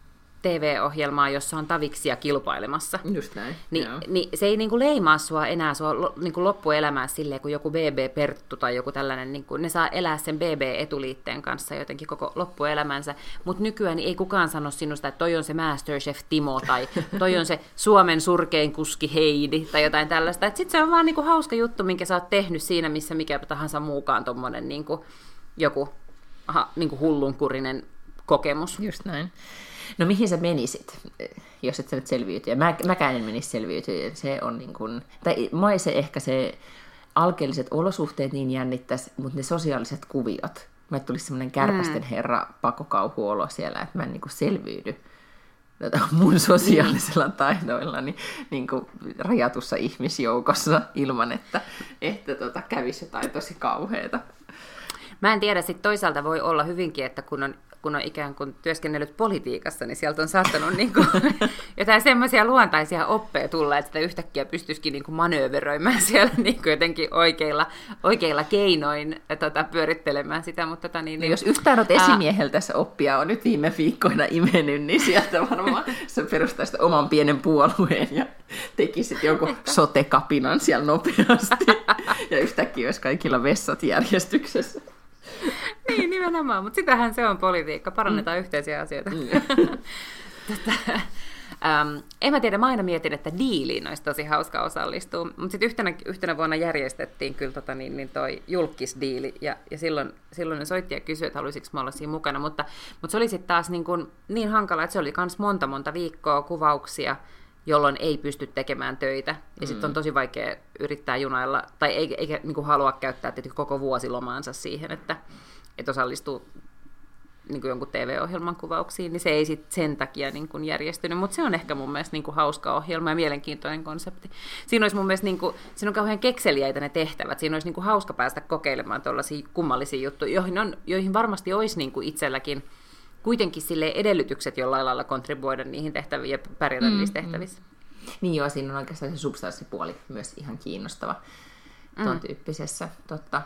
TV-ohjelmaa, jossa on taviksia kilpailemassa. Just näin. Ni, niin se ei niinku leimaa sua enää sua niinku loppuelämää silleen, kun joku BB Perttu tai joku tällainen, niinku, ne saa elää sen BB-etuliitteen kanssa jotenkin koko loppuelämänsä. Mutta nykyään niin ei kukaan sano sinusta, että toi on se Masterchef Timo tai toi on se Suomen surkein kuski Heidi tai jotain tällaista. Sitten se on vaan niinku hauska juttu, minkä sä oot tehnyt siinä, missä mikä tahansa muukaan tommonen niinku, joku aha, niinku hullunkurinen kokemus. Just näin. No mihin sä menisit, jos et sä nyt selviyty? Ja mä, mäkään en menisi selviytyä. Se on niin kuin, tai mua se ehkä se alkeelliset olosuhteet niin jännittäisi, mutta ne sosiaaliset kuviot. Mä tulisi semmoinen kärpästen mm. herra pakokauhuolo siellä, että mä en niin kuin selviydy tota, mun sosiaalisella niin. taidoillani niin kuin rajatussa ihmisjoukossa ilman, että, että tota, kävisi jotain tosi kauheata. Mä en tiedä, sitten toisaalta voi olla hyvinkin, että kun on kun on ikään kuin työskennellyt politiikassa, niin sieltä on saattanut niin kuin, jotain semmoisia luontaisia oppeja tulla, että sitä yhtäkkiä pystyisikin niin kuin manööveröimään siellä niin kuin jotenkin oikeilla, oikeilla keinoin tota, pyörittelemään sitä. Mutta tota, niin, no, jos yhtään olet esimieheltä tässä oppia on nyt viime viikkoina imennyt, niin sieltä varmaan sä perustaisit oman pienen puolueen ja tekisit jonkun sotekapinan siellä nopeasti. ja yhtäkkiä olisi kaikilla vessat järjestyksessä. niin, nimenomaan. Mutta sitähän se on politiikka. Parannetaan mm. yhteisiä asioita. Mm. Tätä, Um, en mä tiedä, mä aina mietin, että diiliin olisi tosi hauska osallistua, mutta sitten yhtenä, yhtenä vuonna järjestettiin kyllä tota, niin, niin toi julkisdiili, ja, ja silloin, silloin ne soitti ja kysyi, että haluaisiko mä olla siinä mukana, mutta, mutta se oli sitten taas niin, kuin, niin hankala, että se oli myös monta monta viikkoa kuvauksia, jolloin ei pysty tekemään töitä. Ja sitten on mm. tosi vaikea yrittää junailla, tai eikä, eikä niin kuin halua käyttää koko vuosilomaansa siihen, että, että osallistuu niin kuin jonkun TV-ohjelman kuvauksiin, niin se ei sit sen takia niin kuin järjestynyt, mutta se on ehkä mun mielestä niin kuin hauska ohjelma ja mielenkiintoinen konsepti. Siinä olisi mun mielestä, niin kuin, siinä on kauhean kekseliäitä ne tehtävät, siinä olisi niin kuin hauska päästä kokeilemaan tuollaisia kummallisia juttuja, joihin, on, joihin varmasti olisi niin kuin itselläkin kuitenkin sille edellytykset jollain lailla kontribuoida niihin tehtäviin ja pärjätä mm, niissä mm. tehtävissä. Mm. Niin joo, siinä on oikeastaan se substanssipuoli myös ihan kiinnostava tuon mm. tyyppisessä. Totta.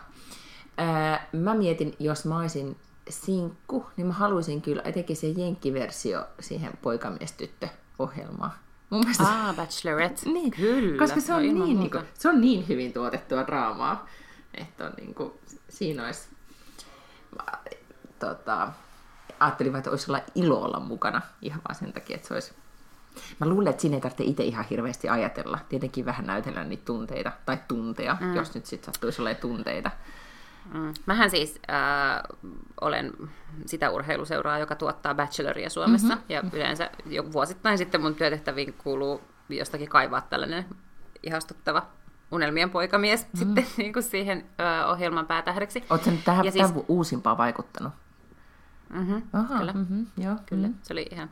Ää, mä mietin, jos mä olisin sinkku, niin mä haluaisin kyllä etenkin se jenkkiversio siihen poikamiestyttö-ohjelmaan. Mun mielestä... Ah, Bachelorette. niin, kyllä. Koska se on, no, niin, niin kuin, se on niin hyvin tuotettua draamaa, että on niin kuin, siinä olisi... Tota, ajattelin, että olisi olla ilo olla mukana ihan vaan sen takia, että se olisi... Mä luulen, että siinä ei tarvitse itse ihan hirveästi ajatella. Tietenkin vähän näytellä niitä tunteita, tai tunteja, mm. jos nyt sitten sattuisi olemaan tunteita. Mm. Mähän siis äh, olen sitä urheiluseuraa, joka tuottaa bacheloria Suomessa, mm-hmm. ja yleensä jo vuosittain sitten mun työtehtäviin kuuluu jostakin kaivaa tällainen ihastuttava unelmien poikamies mm. sitten niin kuin siihen ö, ohjelman päätähdeksi. Oletko nyt tähän, ja siis... tähän uusimpaa vaikuttanut? Mm-hmm, Aha, kyllä. Mm-hmm, joo. kyllä. Mm. Se oli ihan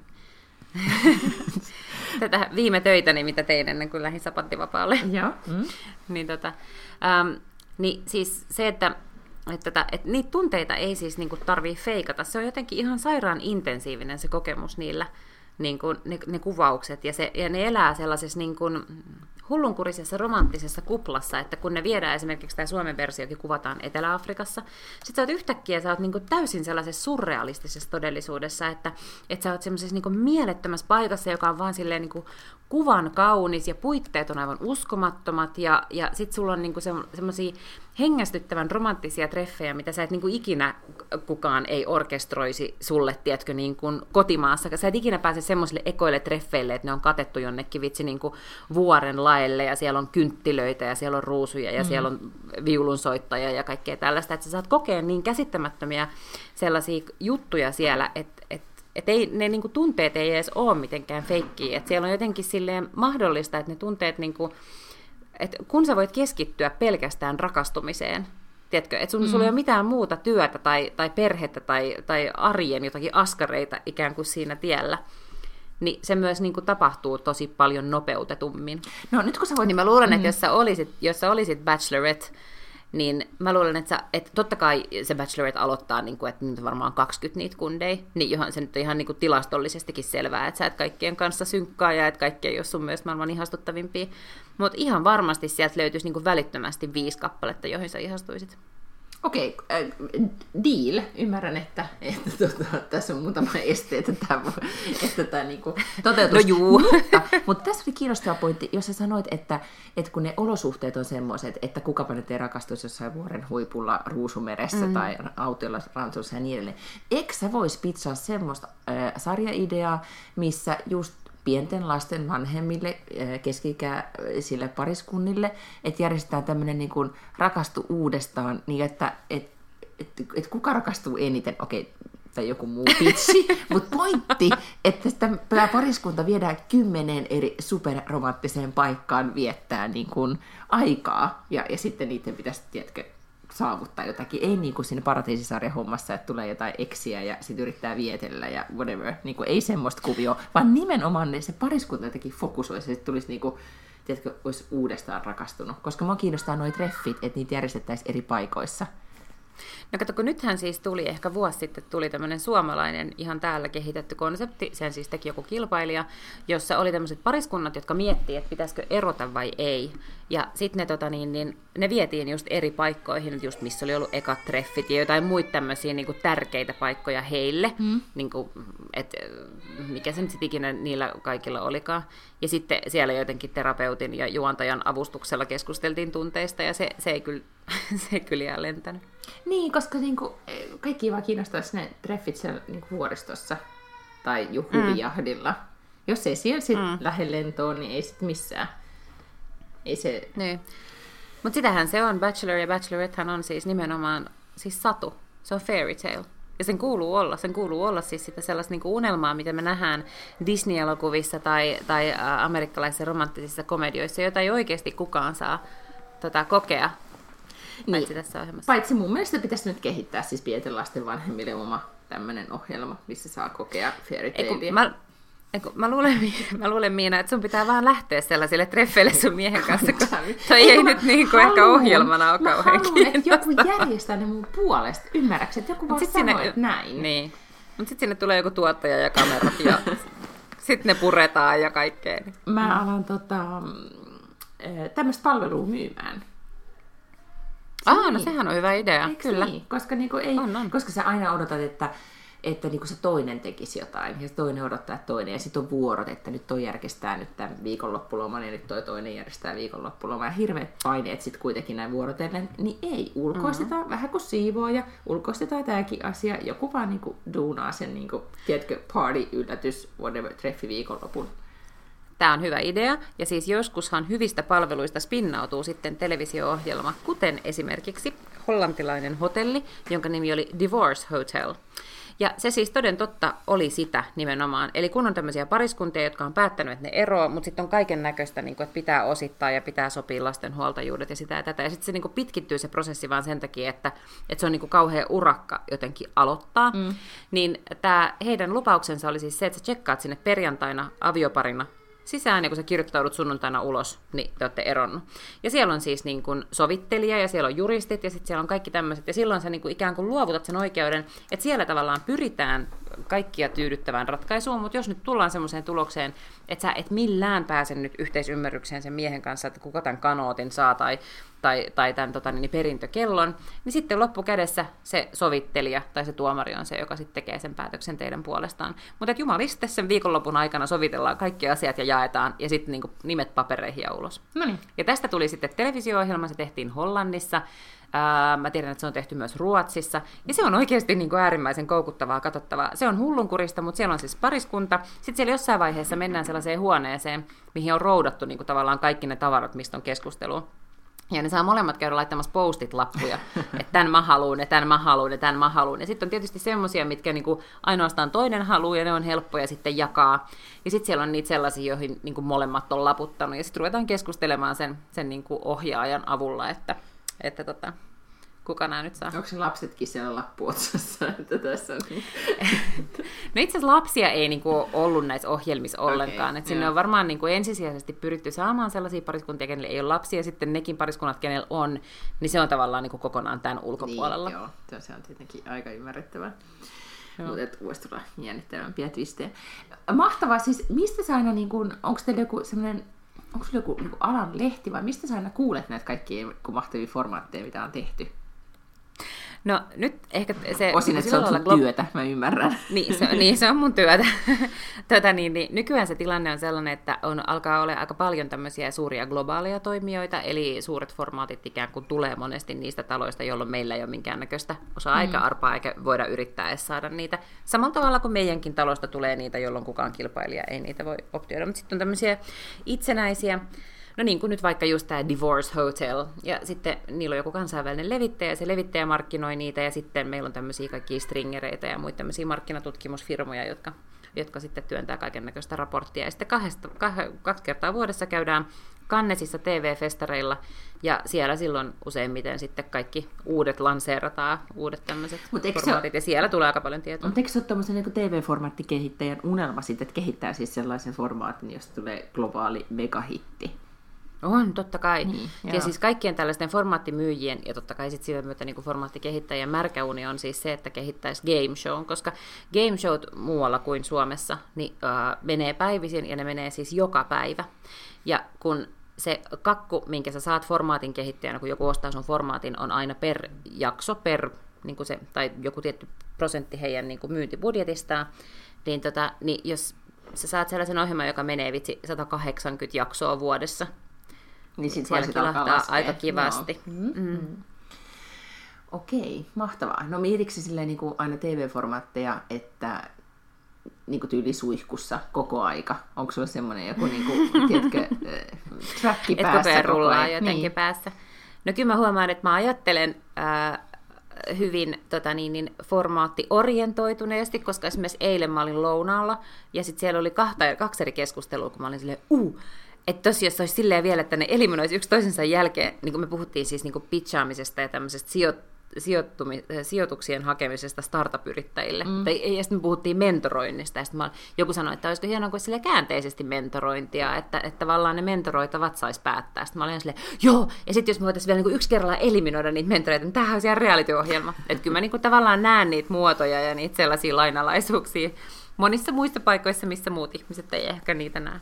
tätä viime töitäni, mitä tein ennen kuin lähdin sapattivapaalle. Joo. Mm. niin, tota, ähm, niin siis se, että että, että, että niitä tunteita ei siis niin tarvii feikata. Se on jotenkin ihan sairaan intensiivinen se kokemus niillä, niin kuin, ne, ne kuvaukset, ja, se, ja ne elää sellaisessa niin kuin, hullunkurisessa romanttisessa kuplassa, että kun ne viedään esimerkiksi tämä Suomen versiokin kuvataan Etelä-Afrikassa, sit sä oot yhtäkkiä sä oot niinku täysin sellaisessa surrealistisessa todellisuudessa, että, että sä oot semmoisessa niinku mielettömässä paikassa, joka on vaan silleen niinku kuvan kaunis ja puitteet on aivan uskomattomat ja, ja sit sulla on niinku se, semmoisia hengästyttävän romanttisia treffejä, mitä sä et niinku ikinä kukaan ei orkestroisi sulle, tiedätkö, niin kuin kotimaassa. Sä et ikinä pääse semmoisille ekoille treffeille, että ne on katettu jonnekin vitsi niin kuin vuoren laelle ja siellä on kynttilöitä ja siellä on ruusuja ja mm. siellä on viulunsoittaja ja kaikkea tällaista, että sä saat kokea niin käsittämättömiä sellaisia juttuja siellä, että, että että ei, ne niinku tunteet ei edes ole mitenkään feikkiä. Että siellä on jotenkin silleen mahdollista, että ne tunteet, niinku, että kun sä voit keskittyä pelkästään rakastumiseen, tiedätkö, että sun, mm. sulla ei ole mitään muuta työtä tai, tai perhettä tai, tai arjen jotakin askareita ikään kuin siinä tiellä, niin se myös niin kuin tapahtuu tosi paljon nopeutetummin. No nyt kun sä voit... Niin mä luulen, mm. että jos sä olisit, jos sä olisit bachelorette, niin mä luulen, että, sä, että totta kai se Bachelorette aloittaa, niin kuin, että nyt varmaan 20 niitä kundeja, niin johon se nyt on ihan niin kuin tilastollisestikin selvää, että sä et kaikkien kanssa synkkaa ja että kaikki ei ole sun mielestä maailman ihastuttavimpia. Mutta ihan varmasti sieltä löytyisi niin kuin välittömästi viisi kappaletta, joihin sä ihastuisit. Okei, okay, äh, deal. Ymmärrän, että, että tuota, tässä on muutama este, että tämä, että tämä niin kuin, toteutus. No juu. Mutta, mutta tässä oli kiinnostava pointti, jos sä sanoit, että, että kun ne olosuhteet on semmoiset, että kukapa nyt ei rakastuisi jossain vuoren huipulla ruusumeressä mm. tai autiolla rantussa ja niin edelleen. Eikö sä vois pitsaa semmoista äh, sarjaideaa, missä just pienten lasten vanhemmille, eh, keski-ikäisille pariskunnille, että järjestetään tämmöinen niin kuin rakastu uudestaan, niin että et, et, et kuka rakastuu eniten, okei, tai joku muu pitsi, mutta pointti, että tämä pariskunta viedään kymmeneen eri superromanttiseen paikkaan viettää niin kuin aikaa, ja, ja sitten niiden pitäisi, tiedätkö, saavuttaa jotakin. Ei niin kuin siinä paratiisisarjan hommassa, että tulee jotain eksiä ja sitten yrittää vietellä ja whatever. Niin kuin, ei semmoista kuvio, vaan nimenomaan se pariskunta jotenkin fokusoisi, että tulisi niin kuin, tiedätkö, olisi uudestaan rakastunut. Koska mua kiinnostaa nuo treffit, että niitä järjestettäisiin eri paikoissa. No kato, kun nythän siis tuli, ehkä vuosi sitten tuli tämmöinen suomalainen ihan täällä kehitetty konsepti, sen siis teki joku kilpailija, jossa oli tämmöiset pariskunnat, jotka miettii, että pitäisikö erota vai ei. Ja sitten ne, tota, niin, niin, ne vietiin just eri paikkoihin, just missä oli ollut ekat treffit ja jotain muita tämmöisiä niin kuin tärkeitä paikkoja heille, mm. niin kuin, et, mikä se nyt sitten ikinä niillä kaikilla olikaan. Ja sitten siellä jotenkin terapeutin ja juontajan avustuksella keskusteltiin tunteista ja se, se ei kyllä, se kyllä jää lentänyt. Niin, koska niinku, kaikki vaan kiinnostaisi ne treffit siellä niinku vuoristossa tai juhuvijahdilla. Mm. Jos ei siellä sitten mm. lähde lentoon, niin ei sitten missään. Ei se... Niin. Mutta sitähän se on. Bachelor ja Bachelorettehan on siis nimenomaan siis satu. Se on fairy tale. Ja sen kuuluu olla. Sen kuuluu olla siis sitä sellaista niinku unelmaa, mitä me nähdään Disney-elokuvissa tai, tai amerikkalaisissa romanttisissa komedioissa, jota ei oikeasti kukaan saa tota, kokea niin. paitsi tässä ohjelmassa. Paitsi mun mielestä pitäisi nyt kehittää siis pienten lasten vanhemmille oma tämmöinen ohjelma, missä saa kokea fairy Mä, Eiku, mä, luulen, mä luulen Miina, että sun pitää vaan lähteä sellaisille treffeille sun miehen kanssa, kun toi ei nyt niin kuin ehkä ohjelmana ole kauhean haluan, että joku järjestää ne mun puolesta, ymmärräksä, että joku vaan sanoo, sinne, että näin. Niin. Mutta sitten sinne tulee joku tuottaja ja kamerat ja sitten ne puretaan ja kaikkea. Mä alan tota, eh, tämmöistä palvelua myymään. Ah, niin. no sehän on hyvä idea, Eikö kyllä. Niin? Koska, niin kuin ei, on, on. koska sä aina odotat, että, että niin kuin se toinen tekisi jotain, ja se toinen odottaa toinen, ja sitten on vuorot, että nyt toi järjestää nyt tämän viikonloppuloman, ja nyt toi toinen järjestää viikonloppuloman, ja hirveät paineet sitten kuitenkin näin vuorotellen, niin ei, ulkoistetaan mm-hmm. vähän kuin siivoo, ja ulkoistetaan tämäkin asia, joku vaan niin kuin duunaa sen, niin kuin, tiedätkö, party, yllätys, whatever, treffi viikonlopun Tämä on hyvä idea, ja siis joskushan hyvistä palveluista spinnautuu sitten televisio-ohjelma, kuten esimerkiksi hollantilainen hotelli, jonka nimi oli Divorce Hotel. Ja se siis toden totta oli sitä nimenomaan. Eli kun on tämmöisiä pariskuntia, jotka on päättänyt, että ne eroaa, mutta sitten on kaiken näköistä, niin että pitää osittaa ja pitää sopia lasten huoltajuudet ja sitä ja tätä. Ja sitten se niin kuin pitkittyy se prosessi vaan sen takia, että, että se on niin kuin kauhean urakka jotenkin aloittaa. Mm. Niin tämä heidän lupauksensa oli siis se, että sä tsekkaat sinne perjantaina avioparina sisään, ja kun sä kirjoittaudut sunnuntaina ulos, niin te olette eronnut. Ja siellä on siis niin kuin sovittelija, ja siellä on juristit, ja sitten siellä on kaikki tämmöiset, ja silloin sä niin kuin ikään kuin luovutat sen oikeuden, että siellä tavallaan pyritään kaikkia tyydyttävään ratkaisuun, mutta jos nyt tullaan semmoiseen tulokseen, että sä et millään pääse nyt yhteisymmärrykseen sen miehen kanssa, että kuka tämän kanootin saa, tai, tai, tai tämän tota, niin perintökellon, niin sitten loppukädessä se sovittelija tai se tuomari on se, joka sitten tekee sen päätöksen teidän puolestaan. Mutta jumaliste sen viikonlopun aikana sovitellaan kaikki asiat ja jaetaan, ja sitten niin nimet papereihin ja ulos. Noniin. Ja tästä tuli sitten televisio-ohjelma, se tehtiin Hollannissa, Ää, mä tiedän, että se on tehty myös Ruotsissa. Ja se on oikeasti niin kuin äärimmäisen koukuttavaa, katsottavaa. Se on hullunkurista, mutta siellä on siis pariskunta. Sitten siellä jossain vaiheessa mennään sellaiseen huoneeseen, mihin on roudattu niin kuin tavallaan kaikki ne tavarat, mistä on keskustelu. Ja ne saa molemmat käydä laittamassa postit-lappuja, että tämän mä haluun, ja tämän mä haluun, ja tämän mä haluun. Ja sitten on tietysti semmoisia, mitkä niinku ainoastaan toinen haluaa, ja ne on helppoja sitten jakaa. Ja sitten siellä on niitä sellaisia, joihin niinku molemmat on laputtanut. Ja sitten ruvetaan keskustelemaan sen, sen niinku ohjaajan avulla, että että tota, kuka nämä nyt saa. Onko se lapsetkin siellä lappuotsassa? Että tässä on... no itse asiassa lapsia ei niinku ollut näissä ohjelmissa ollenkaan. Okay, Et sinne on varmaan niinku ensisijaisesti pyritty saamaan sellaisia pariskuntia, kenellä ei ole lapsia, ja sitten nekin pariskunnat, kenellä on, niin se on tavallaan niinku kokonaan tämän ulkopuolella. Niin, joo, se on tietenkin aika ymmärrettävää. Mutta voisi tulla jännittävämpiä twistejä. Mahtavaa, siis mistä sä aina, niin kun, onko teillä joku semmoinen onko sulla joku niin alan lehti vai mistä sä aina kuulet näitä kaikkia mahtavia formaatteja, mitä on tehty? No nyt ehkä se... Osin, että se on sun glo- työtä, mä ymmärrän. Niin, se, niin, se on mun työtä. Tätä, niin, niin, nykyään se tilanne on sellainen, että on, alkaa olla aika paljon tämmöisiä suuria globaaleja toimijoita, eli suuret formaatit ikään kuin tulee monesti niistä taloista, jolloin meillä ei ole minkäännäköistä osa-aika-arpaa, mm. eikä voida yrittää edes saada niitä. Samalla tavalla kuin meidänkin talosta tulee niitä, jolloin kukaan kilpailija ei niitä voi optioida. Mutta sitten on tämmöisiä itsenäisiä No niin kuin nyt vaikka just tämä Divorce Hotel, ja sitten niillä on joku kansainvälinen levittäjä, se levittäjä markkinoi niitä, ja sitten meillä on tämmöisiä kaikkia stringereitä ja muita tämmöisiä markkinatutkimusfirmoja, jotka, jotka sitten työntää kaiken näköistä raporttia. Ja sitten kahdesta, kah, kaksi kertaa vuodessa käydään Kannesissa TV-festareilla, ja siellä silloin useimmiten sitten kaikki uudet lanseerataan, uudet tämmöiset formaatit, ja siellä tulee aika paljon tietoa. Mutta eikö se ole tämmöisen niin TV-formaattikehittäjän unelma sitten, että kehittää siis sellaisen formaatin, josta tulee globaali megahitti? On, totta kai. Niin, ja siis kaikkien tällaisten formaattimyyjien ja totta kai sitten sitä myötä niin formaattikehittäjien märkäuni on siis se, että kehittäisi game show, koska game showt muualla kuin Suomessa niin, uh, menee päivisin ja ne menee siis joka päivä. Ja kun se kakku, minkä sä saat formaatin kehittäjänä, kun joku ostaa sun formaatin, on aina per jakso, per, niin kuin se, tai joku tietty prosentti heidän niin kuin myyntibudjetistaan, niin, tota, niin jos sä saat sellaisen ohjelman, joka menee vitsi 180 jaksoa vuodessa, niin sit siellä kilahtaa aika kivasti. No. Mm-hmm. Okei, mahtavaa. No mietitkö silleen niin kuin aina TV-formaatteja, että niin kuin tyyli suihkussa koko aika? Onko sulla semmoinen joku, niin kuin, tiedätkö, äh, tracki päässä koko ajan? jotenkin niin. päässä. No kyllä mä huomaan, että mä ajattelen äh, hyvin tota niin, niin, formaattiorientoituneesti, koska esimerkiksi eilen mä olin lounaalla, ja sitten siellä oli kahta, kaksi eri keskustelua, kun mä olin silleen, uh, että tosiaan olisi silleen vielä, että ne eliminoisi yksi toisensa jälkeen, niin kuin me puhuttiin siis niin kuin pitchaamisesta ja tämmöisestä sijo- sijoituksien hakemisesta startup-yrittäjille. Mm. Tai, ja sitten me puhuttiin mentoroinnista, ja sitten mä, joku sanoi, että olisiko hienoa, kun sille käänteisesti mentorointia, että, että tavallaan ne mentoroitavat saisi päättää. Sitten mä olin silleen, joo, ja sitten jos me voitaisiin vielä niin yksi kerralla eliminoida niitä mentoroita, niin tämähän olisi ihan reality-ohjelma. Että kyllä mä niin kuin tavallaan näen niitä muotoja ja niitä sellaisia lainalaisuuksia monissa muissa paikoissa, missä muut ihmiset ei ehkä niitä näe.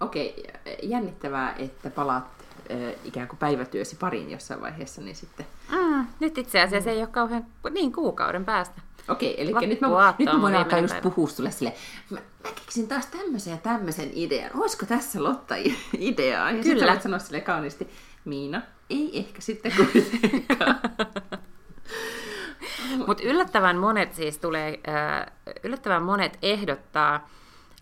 Okei, jännittävää, että palaat äh, ikään kuin päivätyösi pariin jossain vaiheessa, niin sitten... Mm, nyt itse asiassa mm. ei ole kauhean niin kuukauden päästä. Okei, eli nyt mä, nyt mä voin alkaa just puhua sulle sille, mä, mä keksin taas tämmöisen ja tämmöisen idean. Olisiko tässä Lotta ideaa? Ja sitten sä voit sanoa sille kauniisti, Miina, ei ehkä sitten kuitenkaan. Mutta yllättävän monet siis tulee, äh, yllättävän monet ehdottaa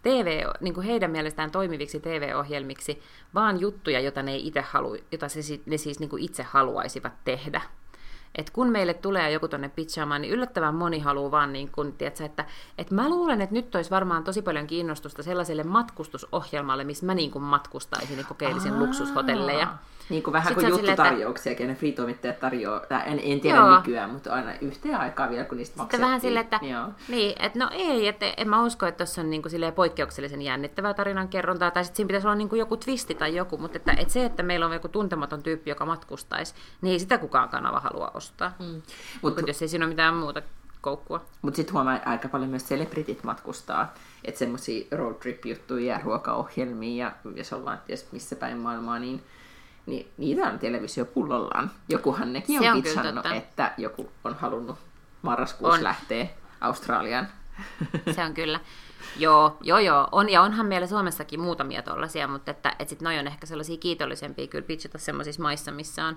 TV, niin kuin heidän mielestään toimiviksi TV-ohjelmiksi, vaan juttuja, joita ne, itse halu, jota se, ne siis niin kuin itse haluaisivat tehdä. Et kun meille tulee joku tonne pitchaamaan, niin yllättävän moni haluaa vaan, niin kun, tiedätkö, että, että mä luulen, että nyt olisi varmaan tosi paljon kiinnostusta sellaiselle matkustusohjelmalle, missä mä niin kuin matkustaisin ja kokeilisin Aa. luksushotelleja. Niin kuin vähän kuin juttutarjouksia, että... kenen free-toimittajat tarjoaa, en, en tiedä joo. nykyään, mutta aina yhteen aikaa vielä, kun niistä Sitten vähän sille, että, joo. niin, että no ei, että en mä usko, että tuossa on niin kuin poikkeuksellisen jännittävää tarinan kerrontaa, tai sitten siinä pitäisi olla niin kuin joku twisti tai joku, mutta että, että se, että meillä on joku tuntematon tyyppi, joka matkustaisi, niin ei sitä kukaan kanava halua ostaa. Mm. Mutta jos ei siinä ole mitään muuta koukkua. Mutta sitten huomaa, että aika paljon myös celebritit matkustaa. Että semmoisia road trip-juttuja ja ruokaohjelmia, ja jos ollaan ties missä päin maailmaa, niin niin niitä on televisiopullollaan. Jokuhan nekin Se on on pitsannut, että joku on halunnut marraskuussa On. lähteä Australiaan. Se on kyllä. Joo, joo, joo. On, ja onhan meillä Suomessakin muutamia tollaisia, mutta että, että sit noi on ehkä sellaisia kiitollisempia kyllä pitchata semmoisissa maissa, missä on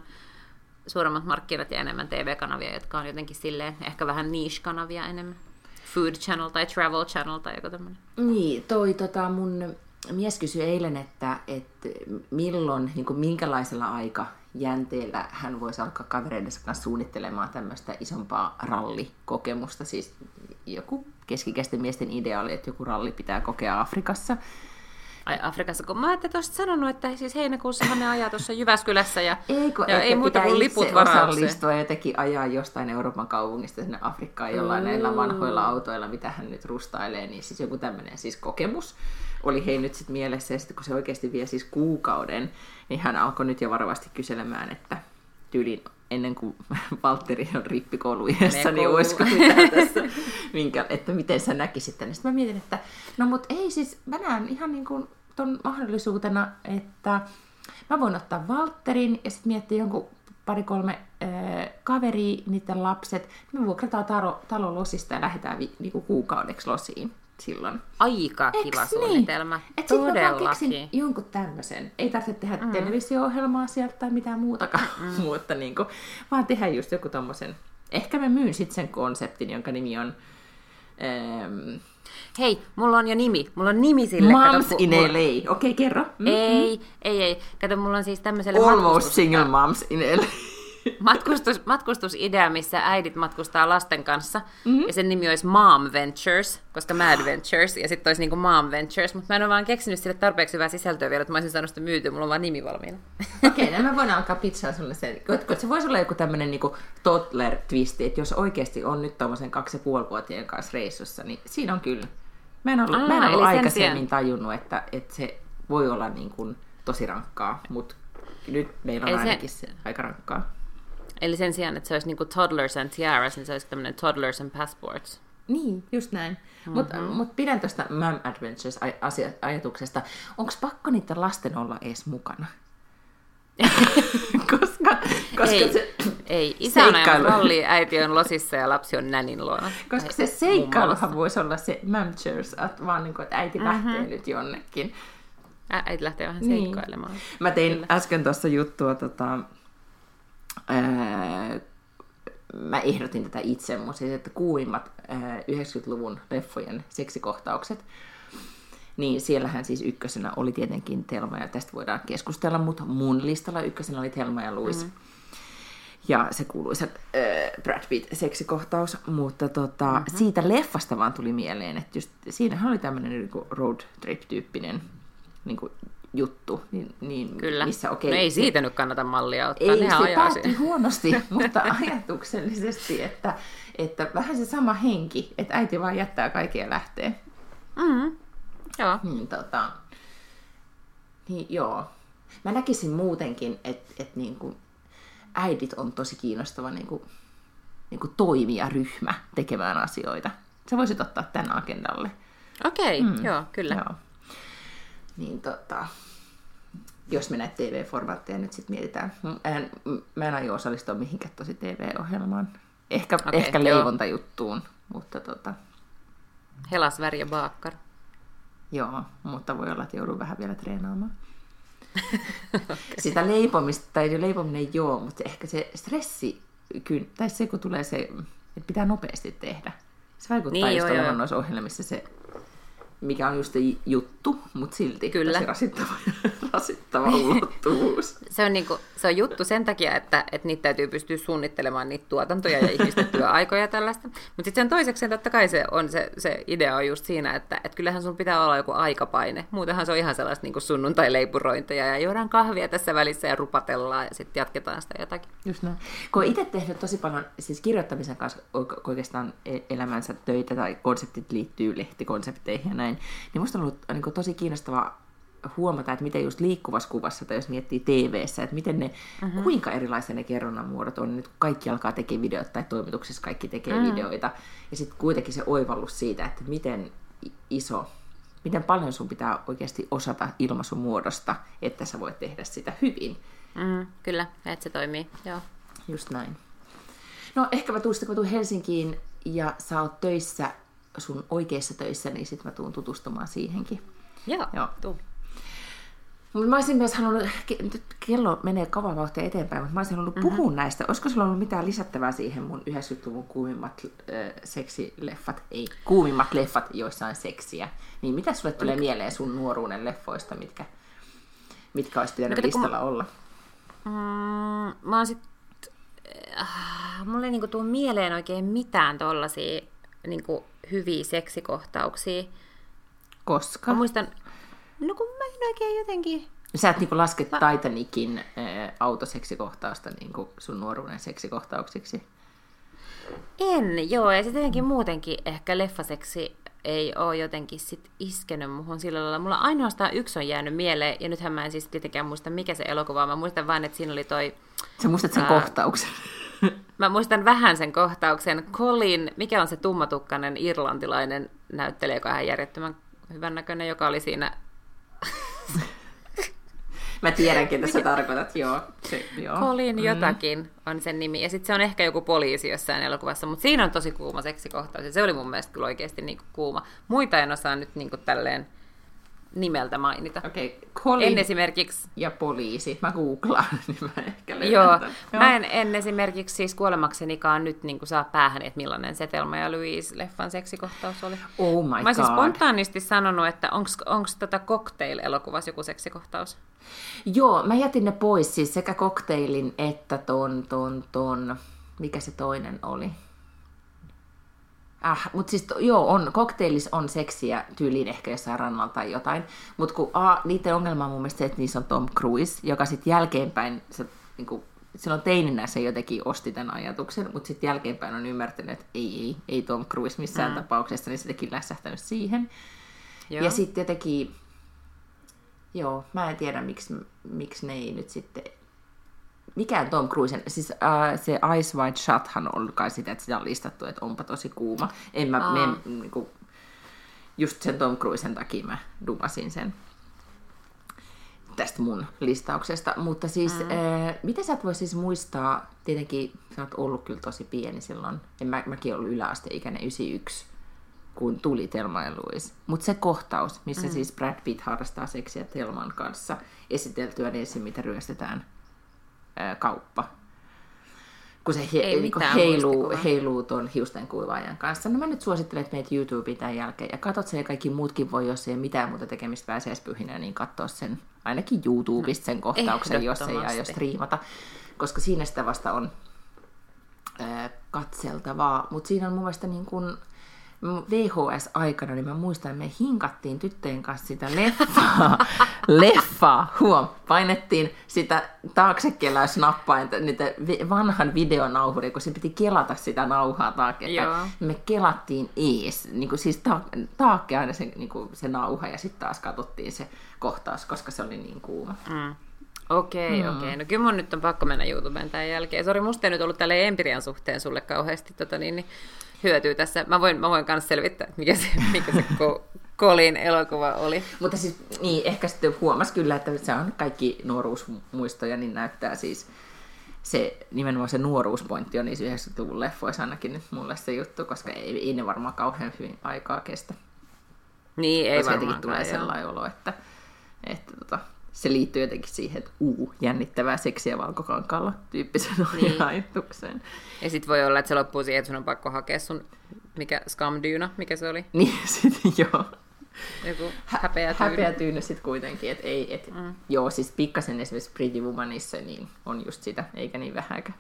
suuremmat markkinat ja enemmän TV-kanavia, jotka on jotenkin silleen ehkä vähän niche-kanavia enemmän. Food Channel tai Travel Channel tai joku tämmöinen. Niin, toi tota, mun mies kysyi eilen, että, että milloin, niin kuin minkälaisella aikajänteellä hän voisi alkaa kavereidensa kanssa suunnittelemaan tämmöistä isompaa rallikokemusta. Siis joku keskikäisten miesten ideaali, että joku ralli pitää kokea Afrikassa. Ai Afrikassa, kun mä ajattelin, olisit sanonut, että siis heinäkuussahan ne ajaa tuossa Jyväskylässä ja, Eikö, ja ei muuta kuin liput varaukseen. osallistua ja jotenkin ajaa jostain Euroopan kaupungista sinne Afrikkaan jollain Mm. näillä vanhoilla autoilla, mitä hän nyt rustailee, niin siis joku tämmöinen siis kokemus oli hei nyt sitten mielessä, ja sitten kun se oikeasti vie siis kuukauden, niin hän alkoi nyt jo varovasti kyselemään, että tyylin ennen kuin Valtteri on rippikouluiässä, niin olisiko mitään tässä, minkä, että miten sä näkisit tänne. Sitten mä mietin, että no mut ei siis, mä näen ihan niin kuin ton mahdollisuutena, että mä voin ottaa Valtterin ja sitten miettiä jonkun pari-kolme äh, kaveria, niiden lapset. Me vuokrataan talo, talo losista ja lähdetään vi, niinku kuukaudeksi losiin silloin. Aika kiva Eiks suunnitelma. Niin? Et sit mä Todellakin. jonkun tämmöisen. Ei tarvitse tehdä mm. televisio-ohjelmaa sieltä tai mitään muutakaan, mm. mutta niinku, vaan tehdä just joku tommosen. Ehkä mä myyn sitten sen konseptin, jonka nimi on ähm, Hei, mulla on jo nimi. Mulla on nimi sille. Moms kato, in mulla- LA. Okei, kerro. Mm. Ei, ei, ei. Kato, mulla on siis tämmöiselle Almost single moms in LA. Matkustus, matkustusidea, missä äidit matkustaa lasten kanssa. Mm-hmm. Ja sen nimi olisi Mom Ventures, koska Mad Ventures, ja sitten olisi niinku Mom Ventures. Mutta mä en ole vaan keksinyt sille tarpeeksi hyvää sisältöä vielä, että mä olisin saanut sitä myytyä. Mulla on vaan nimi valmiina. Okei, okay, no mä voin alkaa pizzaa sulle sen. Se voisi olla joku tämmönen niinku toddler-twisti, että jos oikeasti on nyt tommosen kaksi ja kanssa reissussa, niin siinä on kyllä. Mä en ollut, Aa, mä en ollut aikaisemmin tajunnut, että, että se voi olla niin kuin tosi rankkaa, mutta nyt meillä on Eli se- ainakin se aika rankkaa. Eli sen sijaan, että se olisi niinku Toddlers and Tiaras, niin se olisi tämmöinen Toddlers and Passports. Niin, just näin. Mm-hmm. Mutta mut pidän tuosta Mam Adventures aj- asia- ajatuksesta. Onko pakko niiden lasten olla edes mukana? koska koska ei, se, ei. Isä on seikkailu- ajanut rallia, äiti on losissa ja lapsi on nänin luona. Koska se seikkailuhan voisi olla se mamchers, että vaan niin kuin, että äiti mm-hmm. lähtee nyt jonnekin. Ä, äiti lähtee vähän Niin. seikkailemaan. Mä tein Kyllä. äsken tuossa juttua, tota, mä ehdotin tätä itse, mutta siis, että kuuimmat ää, 90-luvun leffojen seksikohtaukset, niin siellähän siis ykkösenä oli tietenkin Telma, ja tästä voidaan keskustella, mutta mun listalla ykkösenä oli Telma ja Louis. Mm. Ja se kuuluisa äh, Brad Pitt-seksikohtaus, mutta tota, mm-hmm. siitä leffasta vaan tuli mieleen, että just siinähän oli tämmöinen niin road trip-tyyppinen niin kuin juttu, niin, niin Kyllä. missä okei, no ei se- siitä nyt kannata mallia ottaa, ei nehän se ajaa siihen. huonosti, mutta ajatuksellisesti, että, että vähän se sama henki, että äiti vaan jättää kaikkea lähtee. Mm. Joo. Niin, tota, niin joo. Mä näkisin muutenkin, että et niinku, äidit on tosi kiinnostava niinku, niinku toimija ryhmä tekemään asioita. Sä voisit ottaa tämän agendalle. Okei, okay, mm. joo, kyllä. Joo. Niin tota, jos me näitä TV-formaatteja nyt sitten mietitään. Mä en, mä en aio osallistua mihinkään tosi TV-ohjelmaan. Ehkä, okay, ehkä leivontajuttuun, mutta tota, Helas, Värjä, Baakkar. Joo, mutta voi olla, että joudun vähän vielä treenaamaan. Sitä leipomista, tai leipominen joo, mutta ehkä se stressi, tai se kun tulee se, että pitää nopeasti tehdä. Se vaikuttaa Niin, just joo, olevan joo. noissa ohjelmissa se, mikä on just se juttu, mutta silti Kyllä. tosi rasittava, rasittava ulottuvuus. Se on, niinku, se on juttu sen takia, että, että niitä täytyy pystyä suunnittelemaan niitä tuotantoja ja ihmisten työaikoja ja tällaista. Mutta sitten sen toiseksi totta kai se, on se, se idea on just siinä, että, että kyllähän sun pitää olla joku aikapaine. Muutenhan se on ihan sellaista niinku sunnuntai-leipurointia ja juodaan kahvia tässä välissä ja rupatellaan ja sitten jatketaan sitä jotakin. Just näin. Kun itse tehnyt tosi paljon siis kirjoittamisen kanssa oike- oikeastaan e- elämänsä töitä tai konseptit liittyy lehtikonsepteihin ja näin, niin musta on ollut niin tosi kiinnostavaa huomata, että miten just liikkuvassa kuvassa tai jos miettii TV-ssä, että miten ne, mm-hmm. kuinka erilaisia ne kerronnan muodot on. Nyt kun kaikki alkaa tekemään videoita tai toimituksessa kaikki tekee mm-hmm. videoita. Ja sitten kuitenkin se oivallus siitä, että miten iso, miten paljon sun pitää oikeasti osata ilmaisumuodosta, että sä voit tehdä sitä hyvin. Mm, kyllä, että se toimii, joo. Just näin. No ehkä mä tuun kun mä tuun Helsinkiin ja sä oot töissä, sun oikeissa töissä, niin sitten mä tuun tutustumaan siihenkin. Joo, Joo. tuu. Mä olisin myös halunnut, nyt kello menee kovaa vauhtia eteenpäin, mutta mä olisin halunnut Mhm. puhua näistä. Olisiko sulla ollut mitään lisättävää siihen mun 90-luvun kuumimmat äh, seksileffat, ei, kuumimmat leffat, joissa on seksiä. Niin mitä sulle tulee mieleen sun nuoruuden leffoista, mitkä, mitkä olisi pitänyt No kato, kun listalla olla? Mm, mä oon sit... Äh, mulle ei niinku tuu mieleen oikein mitään tollasia niinku hyviä seksikohtauksia. Koska? Mä muistan... No kun mä en oikein jotenkin... Sä et niinku laske Titanikin äh, autoseksikohtausta niinku sun nuoruuden seksikohtauksiksi. En, joo, ja sitten jotenkin muutenkin ehkä leffaseksi ei ole jotenkin sit iskenyt muhun sillä lailla. Mulla ainoastaan yksi on jäänyt mieleen, ja nythän mä en siis tietenkään muista, mikä se elokuva on. Mä muistan vain, että siinä oli toi... Sä muistat sen Ää. kohtauksen. Mä muistan vähän sen kohtauksen. Colin, mikä on se tummatukkainen irlantilainen näyttelijä, joka on ihan järjettömän hyvän näköinen, joka oli siinä... Mä tiedän, ketä sä tarkoitat, joo. Se, joo. Colin jotakin on sen nimi. Ja sitten se on ehkä joku poliisi jossain elokuvassa, mutta siinä on tosi kuuma seksikohtaus. Ja se oli mun mielestä kyllä oikeasti niinku kuuma. Muita en osaa nyt niinku tälleen nimeltä mainita. Okei, okay. Colin En esimerkiksi, ja poliisi. Mä googlaan, niin mä ehkä löydän joo, tän. mä en, en esimerkiksi siis kuolemaksenikaan nyt niin saa päähän, että millainen se Thelma ja Louise-leffan seksikohtaus oli. Oh my Mä olisin god. spontaanisti sanonut, että onko tota cocktail-elokuvassa joku seksikohtaus? Joo, mä jätin ne pois, siis sekä kokteilin että ton, ton, ton, mikä se toinen oli? Äh, mutta siis joo, on, kokteilis on seksiä tyyliin ehkä jossain rannalla tai jotain, mutta kun a, niiden ongelma on mun mielestä se, että niissä on Tom Cruise, joka sitten jälkeenpäin, se, niinku, silloin teininä se jotenkin osti tämän ajatuksen, mutta sitten jälkeenpäin on ymmärtänyt, että ei, ei, ei Tom Cruise missään mm. tapauksessa, niin se teki lässähtänyt siihen. Joo. Ja sitten jotenkin, joo, mä en tiedä, miksi, miksi ne ei nyt sitten... Mikään Tom Cruisen, siis äh, se Ice White Shuthan on kai sitä, että sitä on listattu, että onpa tosi kuuma. En mä, me, niinku, just sen Tom Cruisen takia mä dumasin sen tästä mun listauksesta. Mutta siis, mm. äh, mitä sä et voi siis muistaa, tietenkin sä oot ollut kyllä tosi pieni silloin, en mä, mäkin ollut yläasteikäinen 91, kun tuli Telma ja Louise. Mutta se kohtaus, missä mm. siis Brad Pitt harrastaa seksiä Telman kanssa, esiteltyä ensin, mitä ryöstetään ää, kauppa. Kun se he, Ei kun heiluu, heiluu ton hiusten kuivaajan kanssa. No mä nyt suosittelen, että meet YouTubeen tämän jälkeen ja katsot sen ja kaikki muutkin voi, jos ei ole mitään muuta tekemistä pääsiäispyhinä, niin katsoa sen ainakin YouTubesta sen kohtauksen, jos ei aio striimata. Koska siinä sitä vasta on ää, katseltavaa. Mutta siinä on mun mielestä niin kun VHS-aikana, niin mä muistan, että me hinkattiin tyttöjen kanssa sitä leffaa, leffaa, huom, painettiin sitä taaksekeläysnappain, niitä vi- vanhan videonauhurin, kun se piti kelata sitä nauhaa. Joo. Me kelattiin ees, niin kuin siis ta- taakke aina se, niin kuin se nauha ja sitten taas katsottiin se kohtaus, koska se oli niin kuuma. Mm. Okei, okay, okei. Okay. No kyllä mun nyt on pakko mennä YouTubeen tämän jälkeen. Sori, musta ei nyt ollut tälle empirian suhteen sulle kauheasti tota, niin, niin, hyötyä tässä. Mä voin, mä voin myös selvittää, mikä se, mikä se ko, Colin elokuva oli. Mutta siis niin, ehkä sitten huomasi kyllä, että se on kaikki nuoruusmuistoja, niin näyttää siis se nimenomaan se nuoruuspointti on niissä 90-luvun leffoissa ainakin nyt mulle se juttu, koska ei, ei ne varmaan kauhean hyvin aikaa kestä. Niin, ei koska varmaan. tulee sellainen olo, että, että tota, se liittyy jotenkin siihen, että uu, jännittävää seksiä valkokankaalla tyyppisen niin. ajatukseen. Ja sit voi olla, että se loppuu siihen, että sun on pakko hakea sun, mikä Scamdyna, mikä se oli? Niin sitten joo. Joku häpeä tyyli. Häpeä tyyny sitten kuitenkin, että ei, et, mm. joo, siis pikkasen esimerkiksi Pretty Womanissa niin on just sitä, eikä niin vähäkään.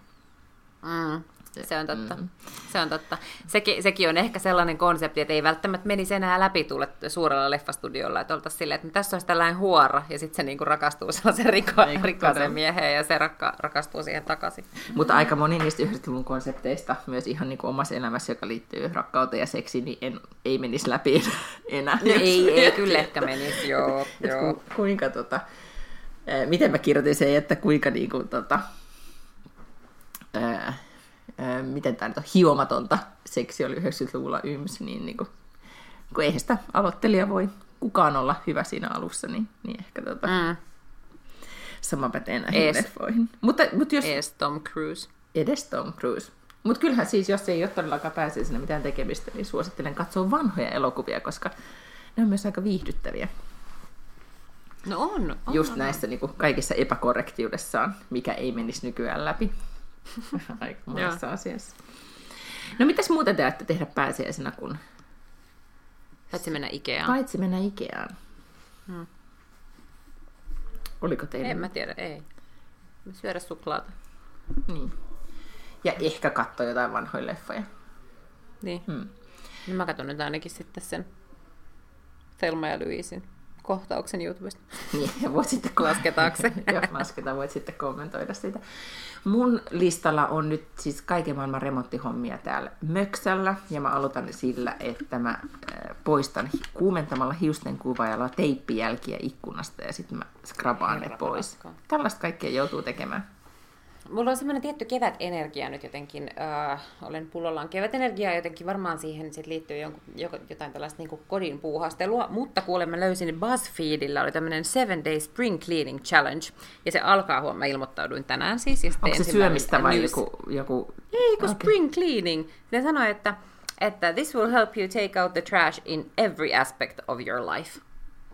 Mm, se on totta. Mm. Se on totta. Sekin, sekin on ehkä sellainen konsepti, että ei välttämättä menisi enää läpi tulle suurella leffastudiolla, että oltaisiin silleen, että tässä olisi tällainen huora, ja sitten se niinku rakastuu sellaisen rikko, Ei, rikkaaseen mieheen, ja se rakka, rakastuu siihen takaisin. Mutta aika moni niistä 90-luvun konsepteista, myös ihan niin kuin omassa elämässä, joka liittyy rakkauteen ja seksiin, niin en, ei menisi läpi enää. No ei, ei kyllä ehkä menisi, joo. Joo. ku, kuinka tota, miten mä kirjoitin sen, että kuinka niinku tota, ää, ää, miten tämä nyt on, hiomatonta seksi oli 90-luvulla yms, niin niinku, kun eihän sitä aloittelija voi kukaan olla hyvä siinä alussa, niin, niin ehkä tota. Mm. Sama pätee näihin leffoihin. Mutta, mutta jos Ees Tom Cruise. edes Tom Cruise. Mutta kyllähän siis, jos ei ole todellakaan pääse sinne mitään tekemistä, niin suosittelen katsoa vanhoja elokuvia, koska ne on myös aika viihdyttäviä. No on. on Just on, näissä niin kuin kaikissa epäkorrektiudessaan, mikä ei menisi nykyään läpi. Aika monessa asiassa. No mitäs muuten te ajatte tehdä pääsiäisenä, kun Paitsi mennä Ikeaan. paitsi mennä Ikeaan? Hmm. Oliko teillä? En mä tiedä, ei. Syödä suklaata. Niin. Ja ehkä katsoa jotain vanhoja leffoja. Niin. Hmm. Niin mä katson nyt ainakin sitten sen Thelma ja Louisin kohtauksen YouTubesta. Niin, ja voit sitten Lasketaanko se? Joo, lasketaan, voit sitten kommentoida sitä. Mun listalla on nyt siis kaiken maailman remonttihommia täällä Möksällä, ja mä aloitan sillä, että mä äh, poistan kuumentamalla hiusten kuvaajalla teippijälkiä ikkunasta, ja sitten mä skrabaan ne pois. Tällaista kaikkea joutuu tekemään. Mulla on semmoinen tietty kevätenergia nyt jotenkin. Äh, olen pullollaan kevätenergiaa jotenkin varmaan siihen sit liittyy jonkun, jotain tällaista niin kodin puuhastelua. Mutta kuulemma löysin BuzzFeedillä oli tämmöinen Seven Day Spring Cleaning Challenge. Ja se alkaa huomenna. Ilmoittauduin tänään siis. Ja Onko se syömistä vai news- joku... joku... Ei, kun Okei. spring cleaning. Ne sanoi, että, että this will help you take out the trash in every aspect of your life.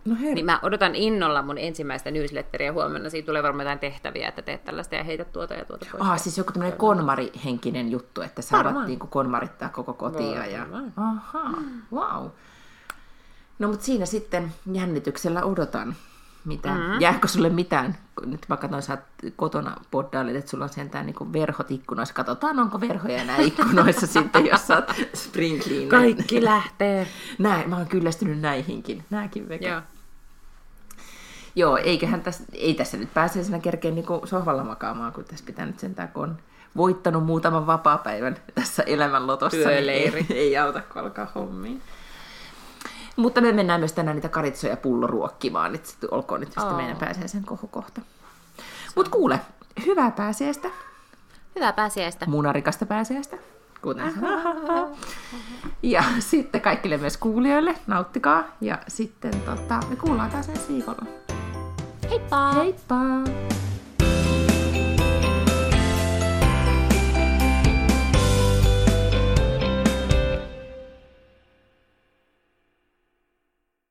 No herra. Niin mä odotan innolla mun ensimmäistä newsletteria huomenna. Siitä tulee varmaan jotain tehtäviä, että teet tällaista ja heität tuota ja tuota pois. Ah, siis joku tämmöinen konmarihenkinen juttu, että saadaan Varmaan. niin konmarittaa koko kotia. Ja... Varmaan. Aha, wow. No mutta siinä sitten jännityksellä odotan. Mitä? Mm-hmm. Jääkö sulle mitään? Nyt mä katson, sä oot kotona poddailit, että sulla on sentään niin verhot ikkunoissa. Katsotaan, onko verhoja enää ikkunoissa sitten, jos sä oot spring. Kaikki lähtee. Näin, mä oon kyllästynyt näihinkin. Nääkin veke. Joo. Joo, eiköhän tässä, ei tässä nyt pääse sinä kerkeen niin sohvalla makaamaan, kun tässä pitää nyt sentään, kun on voittanut muutaman vapaa-päivän tässä elämänlotossa, Työleiri. niin ei, ei auta, kun alkaa hommiin. Mutta me mennään myös tänään niitä karitsoja pulloruokkimaan, että sitten olkoon nyt sitten Aa. meidän pääsiäisen kohokohta. Mutta kuule, hyvää pääsiäistä, Hyvää pääsiäistä. munarikasta pääsiäistä, kuten. Ja sitten kaikille myös kuulijoille, nauttikaa. Ja sitten tota, me kuullaan taas ensi viikolla. Heippa! Heippa!